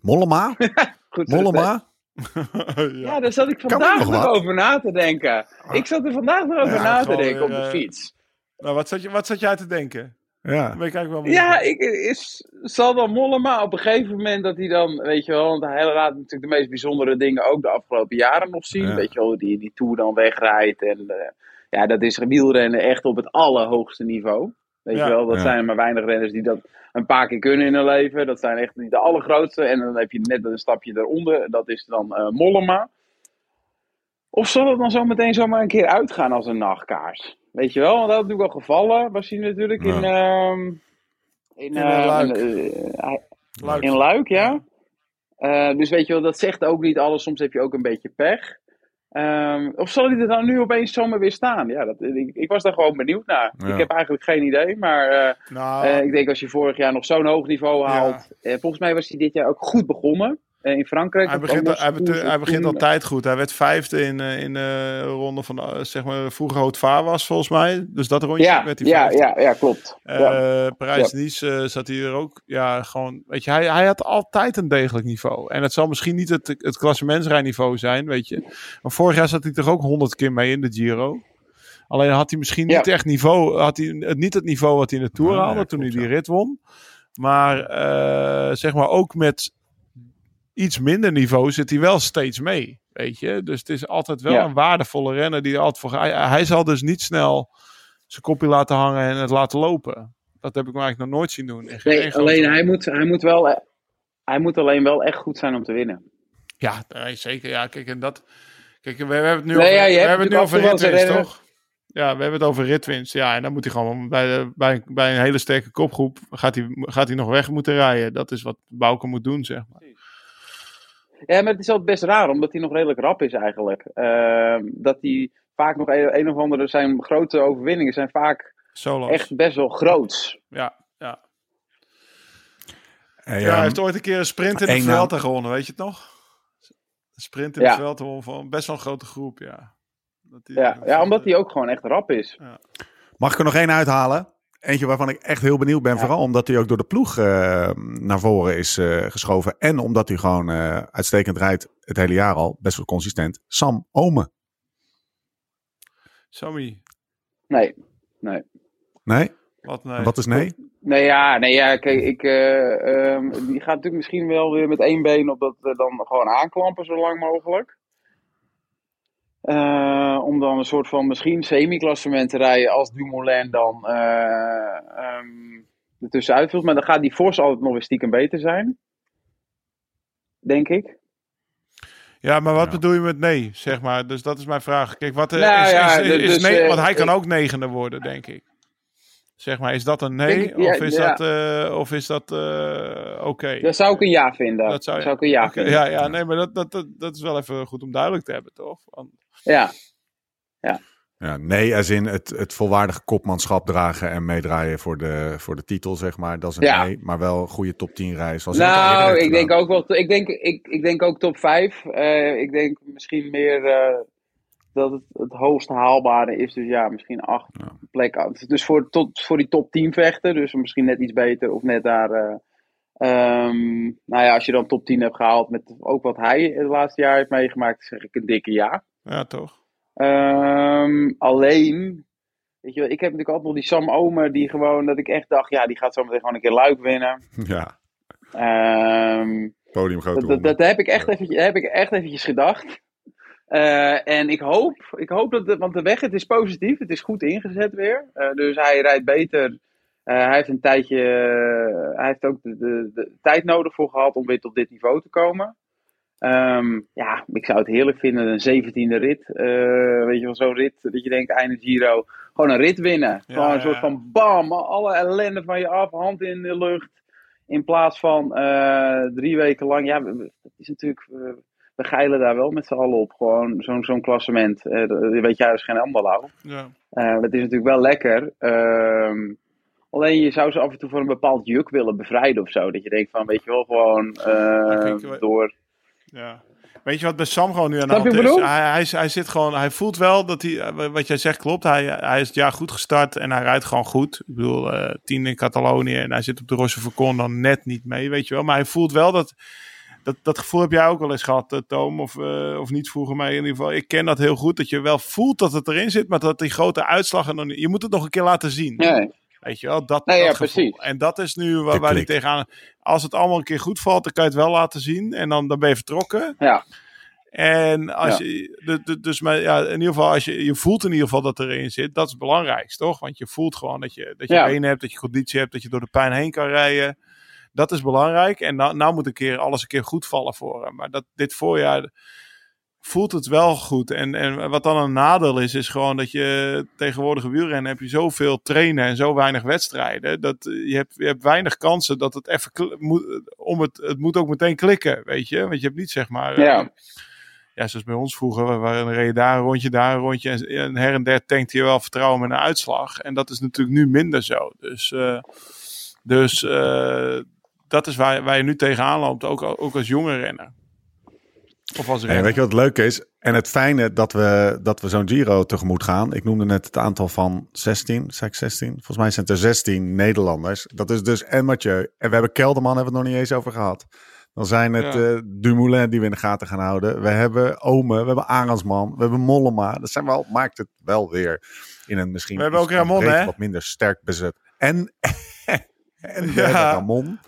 Mollema? Mollema? Ja, daar zat ik vandaag ook nog over na te denken. Ik zat er vandaag nog over Ja, na te denken op de fiets. Nou, wat zat, je, wat zat jij te denken? Ja. Ben ik eigenlijk wel. Ja, ik, is, zal dan Mollema op een gegeven moment dat hij dan, weet je wel, want hij laat natuurlijk de meest bijzondere dingen ook de afgelopen jaren nog zien. Ja. Weet je wel, die, die Tour dan wegrijdt. En eh, ja, dat is wielrennen echt op het allerhoogste niveau. Weet Ja. je wel, dat Ja. zijn er maar weinig renners die dat een paar keer kunnen in hun leven. Dat zijn echt niet de allergrootste. En dan heb je net een stapje eronder. Dat is dan eh, Mollema. Of zal het dan zo meteen zomaar een keer uitgaan als een nachtkaars? Weet je wel, want dat had natuurlijk al gevallen. Was hij natuurlijk in... ehm in, In, eh, eh, Luik. eh, Luik. in Luik, ja. Eh, dus weet je wel, dat zegt ook niet alles. Soms heb je ook een beetje pech. Ehm, of zal hij er dan nu opeens zomaar weer staan? Ja, dat, ik, ik was daar gewoon benieuwd naar. Ja. Ik heb eigenlijk geen idee. Maar eh, Nou, eh, ik denk als je vorig jaar nog zo'n hoog niveau haalt. eh, volgens mij was hij dit jaar ook goed begonnen. Eh, in Frankrijk. hij begint, hij, begint- hij altijd goed. Hij werd vijfde in, eh, in de ronde van, eh, zeg maar, vroeger Vaar was volgens mij. Dus dat rondje Ja, werd hij ja, vijfde. ja, ja, klopt. Eh ja. Parijs-Nice eh, zat hij er ook. Ja, gewoon. Weet je, hij, hij had altijd een degelijk niveau. En het zal misschien niet het, het klassementsrijniveau zijn, weet je. Maar vorig jaar zat hij toch ook honderd keer mee in de Giro. Alleen had hij misschien Ja. niet echt niveau. Had hij het- niet het niveau wat hij in de Tour Ja, ja, haalde toen hij die rit won. Maar eh, zeg maar ook met iets minder niveau zit hij wel steeds mee. Weet je, dus het is altijd wel Ja. een waardevolle renner die er altijd voor. Hij, hij zal dus niet snel zijn kopje laten hangen en het laten lopen. Dat heb ik me eigenlijk nog nooit zien doen. Nee, alleen hij moet, hij, moet wel, hij moet alleen wel echt goed zijn om te winnen. Ja, nee, zeker. Ja, kijk, en dat. Kijk, we, we hebben het nu Nee, over, ja, we hebben het nu over ritwinst, toch? Ja, we hebben het over ritwinst. Ja, en dan moet hij gewoon bij, bij, bij een hele sterke kopgroep. Gaat hij, gaat hij nog weg moeten rijden. Dat is wat Bouke moet doen, zeg maar. Ja, maar het is altijd best raar, omdat hij nog redelijk rap is eigenlijk. Ehm, dat hij vaak nog een, een of andere, zijn grote overwinningen zijn vaak Solo's. echt best wel groots. Ja, ja. Hey, ja, hij ehm, heeft ooit een keer een sprint in de Vuelta gewonnen, weet je het nog? Een sprint in de Ja. Vuelta gewonnen van best wel een grote groep, ja. Dat hij- Ja, dat- ja omdat hij ook gewoon echt rap is. Mag ik er nog één uithalen? Eentje waarvan ik echt heel benieuwd ben. Ja. Vooral omdat hij ook door de ploeg eh, naar voren is eh, geschoven. En omdat hij gewoon eh, uitstekend rijdt het hele jaar al. Best wel consistent. Sam Omen. Sammy, Nee, nee. Nee? wat nee. Wat is nee? Nee, ja, nee, ja, kijk, ik, eh, ehm, die gaat natuurlijk misschien wel weer met één been op dat dan gewoon aanklampen zo lang mogelijk. Eh, om dan een soort van misschien semi-klassement te rijden als Dumoulin dan eh ehm ertussenuit vult. Maar dan gaat die Vos altijd nog weer stiekem beter zijn. Denk ik. Ja, maar wat Ja. bedoel je met nee, zeg maar? Dus dat is mijn vraag. Kijk, wat eh, Nou is, ja, is, is, dus, nee, want hij kan ook negende worden, denk ik. Zeg maar, is dat een nee? Denk ik, ja, of is ja. dat, eh, of is dat eh, oké? Dat zou ik een ja vinden. Dat zou, zou ik een ja vinden. ja, ja, nee, maar dat, dat, dat, dat is wel even goed om duidelijk te hebben, toch? Want- Ja. Ja, nee, als in het, het volwaardige kopmanschap dragen en meedraaien voor de, voor de titel, zeg maar. Dat is een Ja. nee, maar wel een goede top 10 reis. Zoals Nou, ik denk ook wel. Ik denk, ik, ik denk ook top 5. ik denk misschien meer eh, dat het het hoogste haalbare is. Dus ja, misschien acht Ja. plekken. Dus voor, tot, voor die top 10 vechten. Dus misschien net iets beter of net daar. eh, ehm, nou ja, als je dan top 10 hebt gehaald met ook wat hij het laatste jaar heeft meegemaakt, zeg ik een dikke ja. Ja, toch? Ehm, alleen, weet je wel, ik heb natuurlijk altijd nog die Sam Omer die gewoon, dat ik echt dacht, ja, die gaat zo meteen gewoon een keer luik winnen. Ja, Ehm podium grote dat, dat, heb ik echt eventjes, heb ik echt eventjes gedacht. Eh, en ik hoop, ik hoop dat, de, want de weg, het is positief, het is goed ingezet weer. Eh, dus hij rijdt beter. Eh, hij heeft een tijdje, hij heeft ook de, de, de tijd nodig voor gehad om weer tot dit niveau te komen. Ehm, ja, ik zou het heerlijk vinden, een zeventiende rit. Eh, weet je wel, zo'n rit dat je denkt, einde Giro. Gewoon een rit winnen. Ja, Gewoon een ja, soort ja. van bam, alle ellende van je af, hand in de lucht. In plaats van eh, drie weken lang. Ja, dat is natuurlijk. we geilen daar wel met z'n allen op. Gewoon zo'n zo'n klassement. Dat weet jij, dus geen anderlau. Ja. Dat is natuurlijk wel lekker. Ehm, alleen je zou ze af en toe voor een bepaald juk willen bevrijden of zo. Dat je denkt van, weet je wel, gewoon we- door. Ja. Weet je wat bij Sam gewoon nu aan de hand is? Hij, hij, hij zit gewoon, hij voelt wel dat hij, eh, wat jij zegt klopt. Hij, hij is het jaar goed gestart en hij rijdt gewoon goed. Ik bedoel, eh tien in Catalonië en hij zit op de Rosse Vercon dan net niet mee, weet je wel. Maar hij voelt wel dat, dat, dat gevoel heb jij ook wel eens gehad, eh, Toom, of, eh, of niet vroeger mij in ieder geval. Ik ken dat heel goed, dat je wel voelt dat het erin zit, maar dat die grote uitslag nog niet, je moet het nog een keer laten zien. Nee, Weet je wel, dat, Nee, dat ja, gevoel. precies. En dat is nu waar, waar klik. tegenaan... Als het allemaal een keer goed valt, dan kan je het wel laten zien. En dan, dan ben je vertrokken. ja. En als Ja. je, de, de- dus maar ja, in ieder geval, als je, je voelt in ieder geval dat erin zit, dat is het belangrijkste, toch? Want je voelt gewoon dat je, dat je Ja. benen hebt, dat je conditie hebt, dat je door de pijn heen kan rijden. Dat is belangrijk. En nou, nou moet een keer alles een keer goed vallen voor hem. Maar dat, dit voorjaar, voelt het wel goed. En, en wat dan een nadeel is, is gewoon dat je tegenwoordige wielrennen heb je zoveel trainen en zo weinig wedstrijden. Dat je hebt, je hebt weinig kansen dat het even moet, om het, het moet ook meteen klikken, weet je. Want je hebt niet zeg maar. Ja. eh, ja, zoals bij ons vroeger, we waren reden daar een rondje, daar een rondje. En, en her en der tankt je wel vertrouwen met een uitslag. En dat is natuurlijk nu minder zo. Dus, eh, dus eh, dat is waar, waar je nu tegenaan loopt, ook, ook als jonge renner. Of als weet je wat het leuke is? En het fijne dat we, dat we zo'n Giro tegemoet gaan. Ik noemde net het aantal van 16, zei ik 16? Volgens mij zijn het er 16 Nederlanders. Dat is dus en Mathieu. En we hebben Kelderman, hebben we het nog niet eens over gehad. Dan zijn het Ja. eh, Dumoulin die we in de gaten gaan houden. We hebben Ome, we hebben Arendsman, we hebben Mollema. Dat zijn wel, maakt het wel weer in een misschien We hebben ook Ramon, breed hè? wat minder sterk bezet. En, en we Ja. hebben Ramon.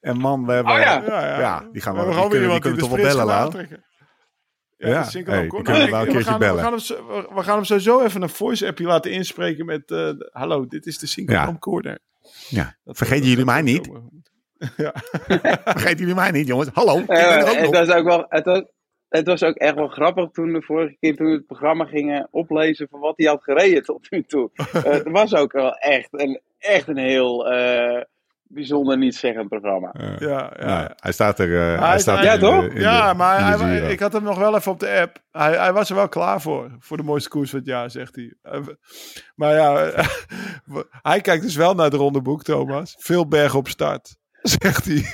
En man, we hebben... Oh ja. Ja, die gaan we, We hebben kunnen, die kunnen toch wel bellen, aantrekken. Ja, Ja, hey, we Nou, wel een we gaan, bellen. We gaan, hem, zo- we gaan hem sowieso even een voice-appje laten inspreken met... eh, Hallo, dit is de single Ja. van Corner. Ja. Dat- Vergeten dat jullie mij niet? Ja. Vergeten jullie mij niet, jongens? Hallo, ik ben Eh, er ook het, nog. was ook wel, het, was, het was ook echt wel grappig toen de vorige keer toen we het programma gingen oplezen van wat hij had gereden tot nu toe. Eh, het was ook wel echt een, echt een heel eh, bijzonder niet zeggend programma. Ja, ja, nou, hij staat er. eh, hij Hij- staat ja, er toch? de- Ja, maar hij, ik had hem nog wel even op de app. Hij, hij was er wel klaar voor. Voor de mooiste koers van het jaar, zegt hij. Eh, Maar ja, hij kijkt dus wel naar het rondeboek, Thomas. Veel berg op start, zegt hij.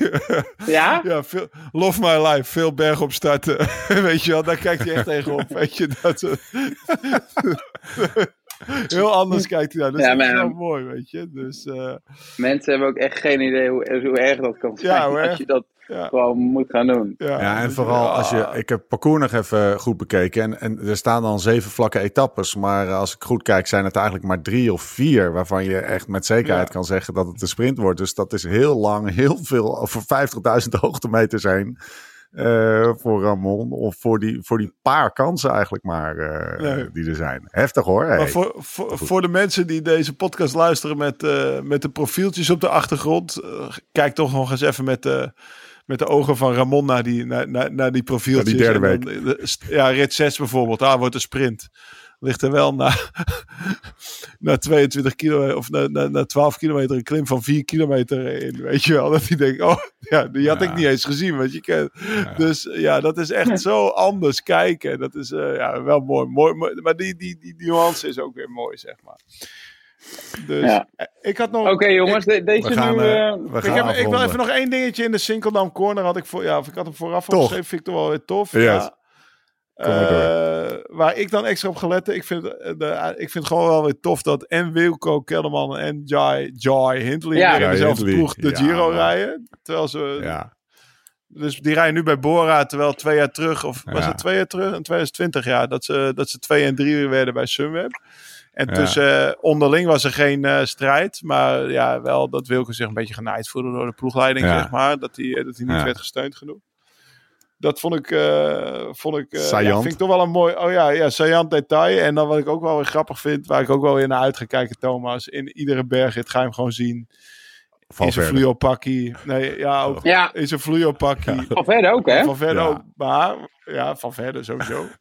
Ja? Ja, veel, love my life. Veel berg op starten. weet je wel, daar kijkt hij echt tegenop. Weet je, dat, Heel anders kijkt hij daar. Dus Ja, dat is maar- wel mooi, weet je. Dus uh, Mensen hebben ook echt geen idee hoe, hoe erg dat kan zijn. Ja, hoe erg. als je dat ja, gewoon moet gaan doen. ja, Ja, en vooral als je. Ik heb parcours nog even goed bekeken. En, en er staan dan zeven vlakke etappes. Maar als ik goed kijk, zijn het eigenlijk maar drie of vier. Waarvan je echt met zekerheid Ja. kan zeggen dat het een sprint wordt. Dus dat is heel lang, heel veel. Over 50.000 hoogtemeters heen. Eh, voor Ramon. Of voor die, voor die paar kansen eigenlijk maar. eh, Nee. Die er zijn. Heftig hoor. Hey. Maar voor, voor, voor de mensen die deze podcast luisteren met, eh, met de profieltjes op de achtergrond, kijk toch nog eens even met de, met de ogen van Ramon naar die, naar, naar, naar die profieltjes. Die derde dan, st- ja, rit 6 bijvoorbeeld, daar wordt een sprint. Ligt er wel na, na 22 kilometer of na, na, na 12 kilometer een klim van 4 kilometer in. Weet je wel, dat hij denkt, oh ja, die had Ja. ik niet eens gezien. Want je kent, Dus ja, dat is echt zo anders kijken. Dat is eh, ja, wel mooi. mooi. Maar die, die, die, die nuance is ook weer mooi, zeg maar. Dus Ja. eh, ik had nog. Oké jongens, de- deze We gaan, nu... eh, we Ik, heb, ik wil even nog één dingetje in de Sinkeldam Corner. Had ik, voor, ja, of ik had hem vooraf Toch? opgeschreven. Vind ik toch wel weer tof. Yes. Ja. Eh, waar ik dan extra op gelet heb, ik vind, het, eh, de, ik vind gewoon wel weer tof dat en Wilco Kelderman en Jai, Jai Hindley Ja. in dezelfde Hindley, ploeg de ja, Giro rijden. Terwijl ze Ja, dus die rijden nu bij Bora, terwijl twee jaar terug, of was het twee jaar terug? In 2020 jaar, dat ze, dat ze twee en drie werden bij Sunweb. En Ja. tussen eh, onderling was er geen eh, strijd, maar ja, wel dat Wilke zich een beetje genaaid voelde door de ploegleiding, Ja. zeg maar. Dat hij, eh, dat hij niet Ja. werd gesteund genoeg. Dat vond ik, eh, vond ik, eh, ja, vind ik toch wel een mooi, oh ja, ja, saillant detail. En dan wat ik ook wel weer grappig vind, waar ik ook wel weer naar uit ga kijken, Thomas. In iedere bergrit ga je hem gewoon zien. In zijn Valverde. fluo pakkie. Nee, ja, ook Ja, in zijn fluo pakkie. van verder ook hè? Van verder Ja. ook. Maar, ja, van verder sowieso.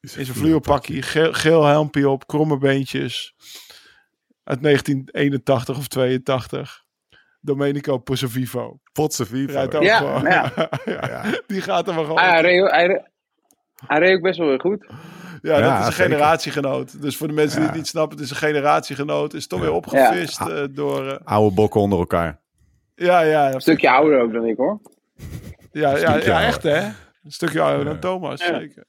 Is zijn fluopakkie, geel, geel helmpje op, kromme beentjes. Uit 1981 of 82. Domenico Pozzovivo. Potse Vivo. Rijdt ook Ja, gewoon. ja. Ja, Die gaat er maar gewoon. Ah, hij, reed, hij, reed- hij reed ook best wel weer goed. ja, Ja, dat is een zeker. generatiegenoot. Dus voor de mensen die het niet snappen, het is een generatiegenoot. Is toch Ja. weer opgevist eh, door... eh, Oude bokken onder elkaar. ja, ja, Een stukje ouder ook dan ik hoor. ja, ja, ja, echt hè. Een stukje ouder dan. Thomas, Ja. zeker.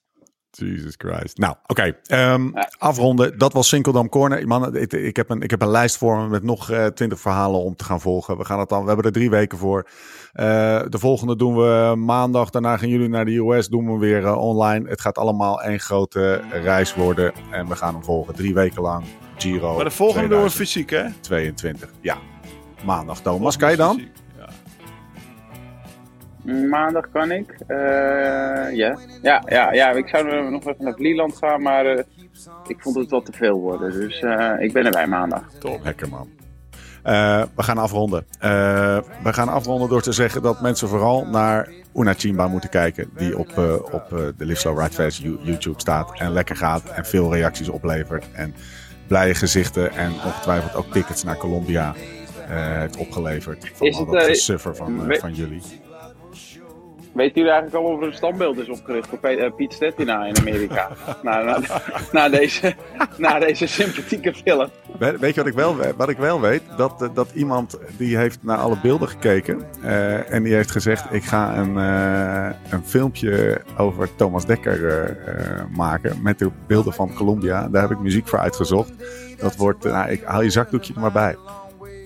Jesus Christ. Nou, oké. ehm, Ja. Afronden. Dat was Sinkeldam Corner. Man, ik, ik, heb een, ik heb een lijst voor me met nog eh, twintig verhalen om te gaan volgen. We, gaan het dan, we hebben er drie weken voor. Eh, de volgende doen we maandag. Daarna gaan jullie naar de US. Doen we weer eh, online. Het gaat allemaal één grote reis worden. En we gaan hem volgen. Drie weken lang. Giro Maar de volgende doen we fysiek hè. 2022. Ja. Maandag, Thomas. Kan je dan? Fysiek. Maandag kan ik. Eh, ja. ja, ja, ja. Ik zou nog even naar Vlieland gaan, maar eh, ik vond het wat te veel worden. Dus eh, ik ben erbij maandag. Top. Lekker man. Eh, we gaan afronden. We gaan afronden door te zeggen dat mensen vooral naar Una Chimba moeten kijken. Die op, uh, op uh, de Live Slow Ride Fast YouTube staat. En lekker gaat. En veel reacties oplevert. En blije gezichten. En ongetwijfeld ook tickets naar Colombia heeft opgeleverd. Van is het, dat suffer van, van jullie. Weet jullie eigenlijk al of er een standbeeld is opgericht voor uh, Piet Stettina in Amerika? na, na, na, deze, na deze sympathieke film. Weet je wat ik wel, wat ik wel weet? Dat, uh, dat iemand die heeft naar alle beelden gekeken. Uh, en die heeft gezegd: Ik ga een, een filmpje over Thomas Dekker maken. Met de beelden van Colombia. Daar heb ik muziek voor uitgezocht. Dat wordt, nou, ik haal je zakdoekje er maar bij.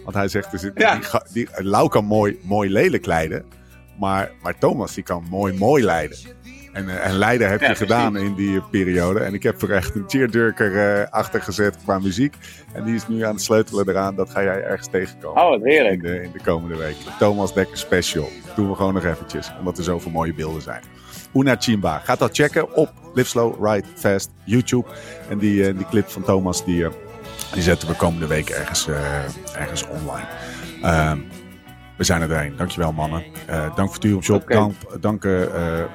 Want hij zegt: er zit, ja. die, die, Lau kan mooi, mooi lelijk leiden. Maar, maar Thomas die kan mooi mooi leiden. En, uh, en leiden heb je ja, gedaan in die uh, periode. En ik heb er echt een cheerdurker uh, achter gezet qua muziek. En die is nu aan het sleutelen eraan. Dat ga jij ergens tegenkomen. Oh, wat heerlijk. In de, in de komende week. Thomas Dekker Special. Dat doen we gewoon nog eventjes. Omdat er zoveel mooie beelden zijn. Una Chimba. Ga dat checken op Live Slow, Ride Fast YouTube. En die, die clip van Thomas die, die zetten we komende week ergens, ergens online. We zijn er doorheen. Dankjewel mannen. Uh, dank voor Turum Shop. Okay. Dank, dank uh,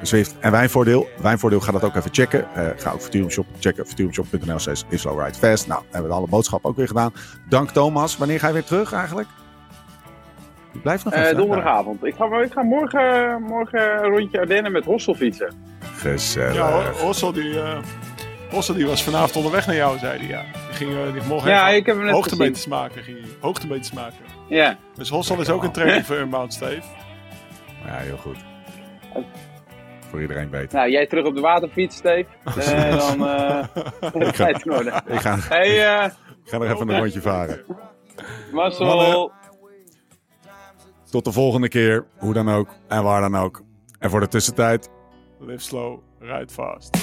Zwift en Wijnvoordeel. Wijnvoordeel, ga dat ook even checken. Uh, ga ook voor Turum Shop checken. Futurumshop.nl slash Ride Fast. Nou, hebben we alle boodschappen ook weer gedaan. Dank Thomas. Wanneer ga je weer terug eigenlijk? Je blijft nog even. donderdagavond. Ik ga, ik ga morgen, morgen een rondje Ardennen met Hossel fietsen. Gezellig. Ja, Hossel die... Hossel die was vanavond onderweg naar jou, zei hij. Ja. Die ging uh, die morgen ja, ik heb hem net hoogtemeters maken. Ging. Hoogtemeters maken. Ja. Dus Hossel is ook een training voor Unbound, Steve. Ja, heel goed. Voor iedereen beter. Nou, jij terug op de waterfiets, Steve. En dan uh, ik ga, ik ga, hey, uh, ik ga nog even een rondje varen. Marcel. Tot de volgende keer, hoe dan ook en waar dan ook. En voor de tussentijd... Live slow, ride fast.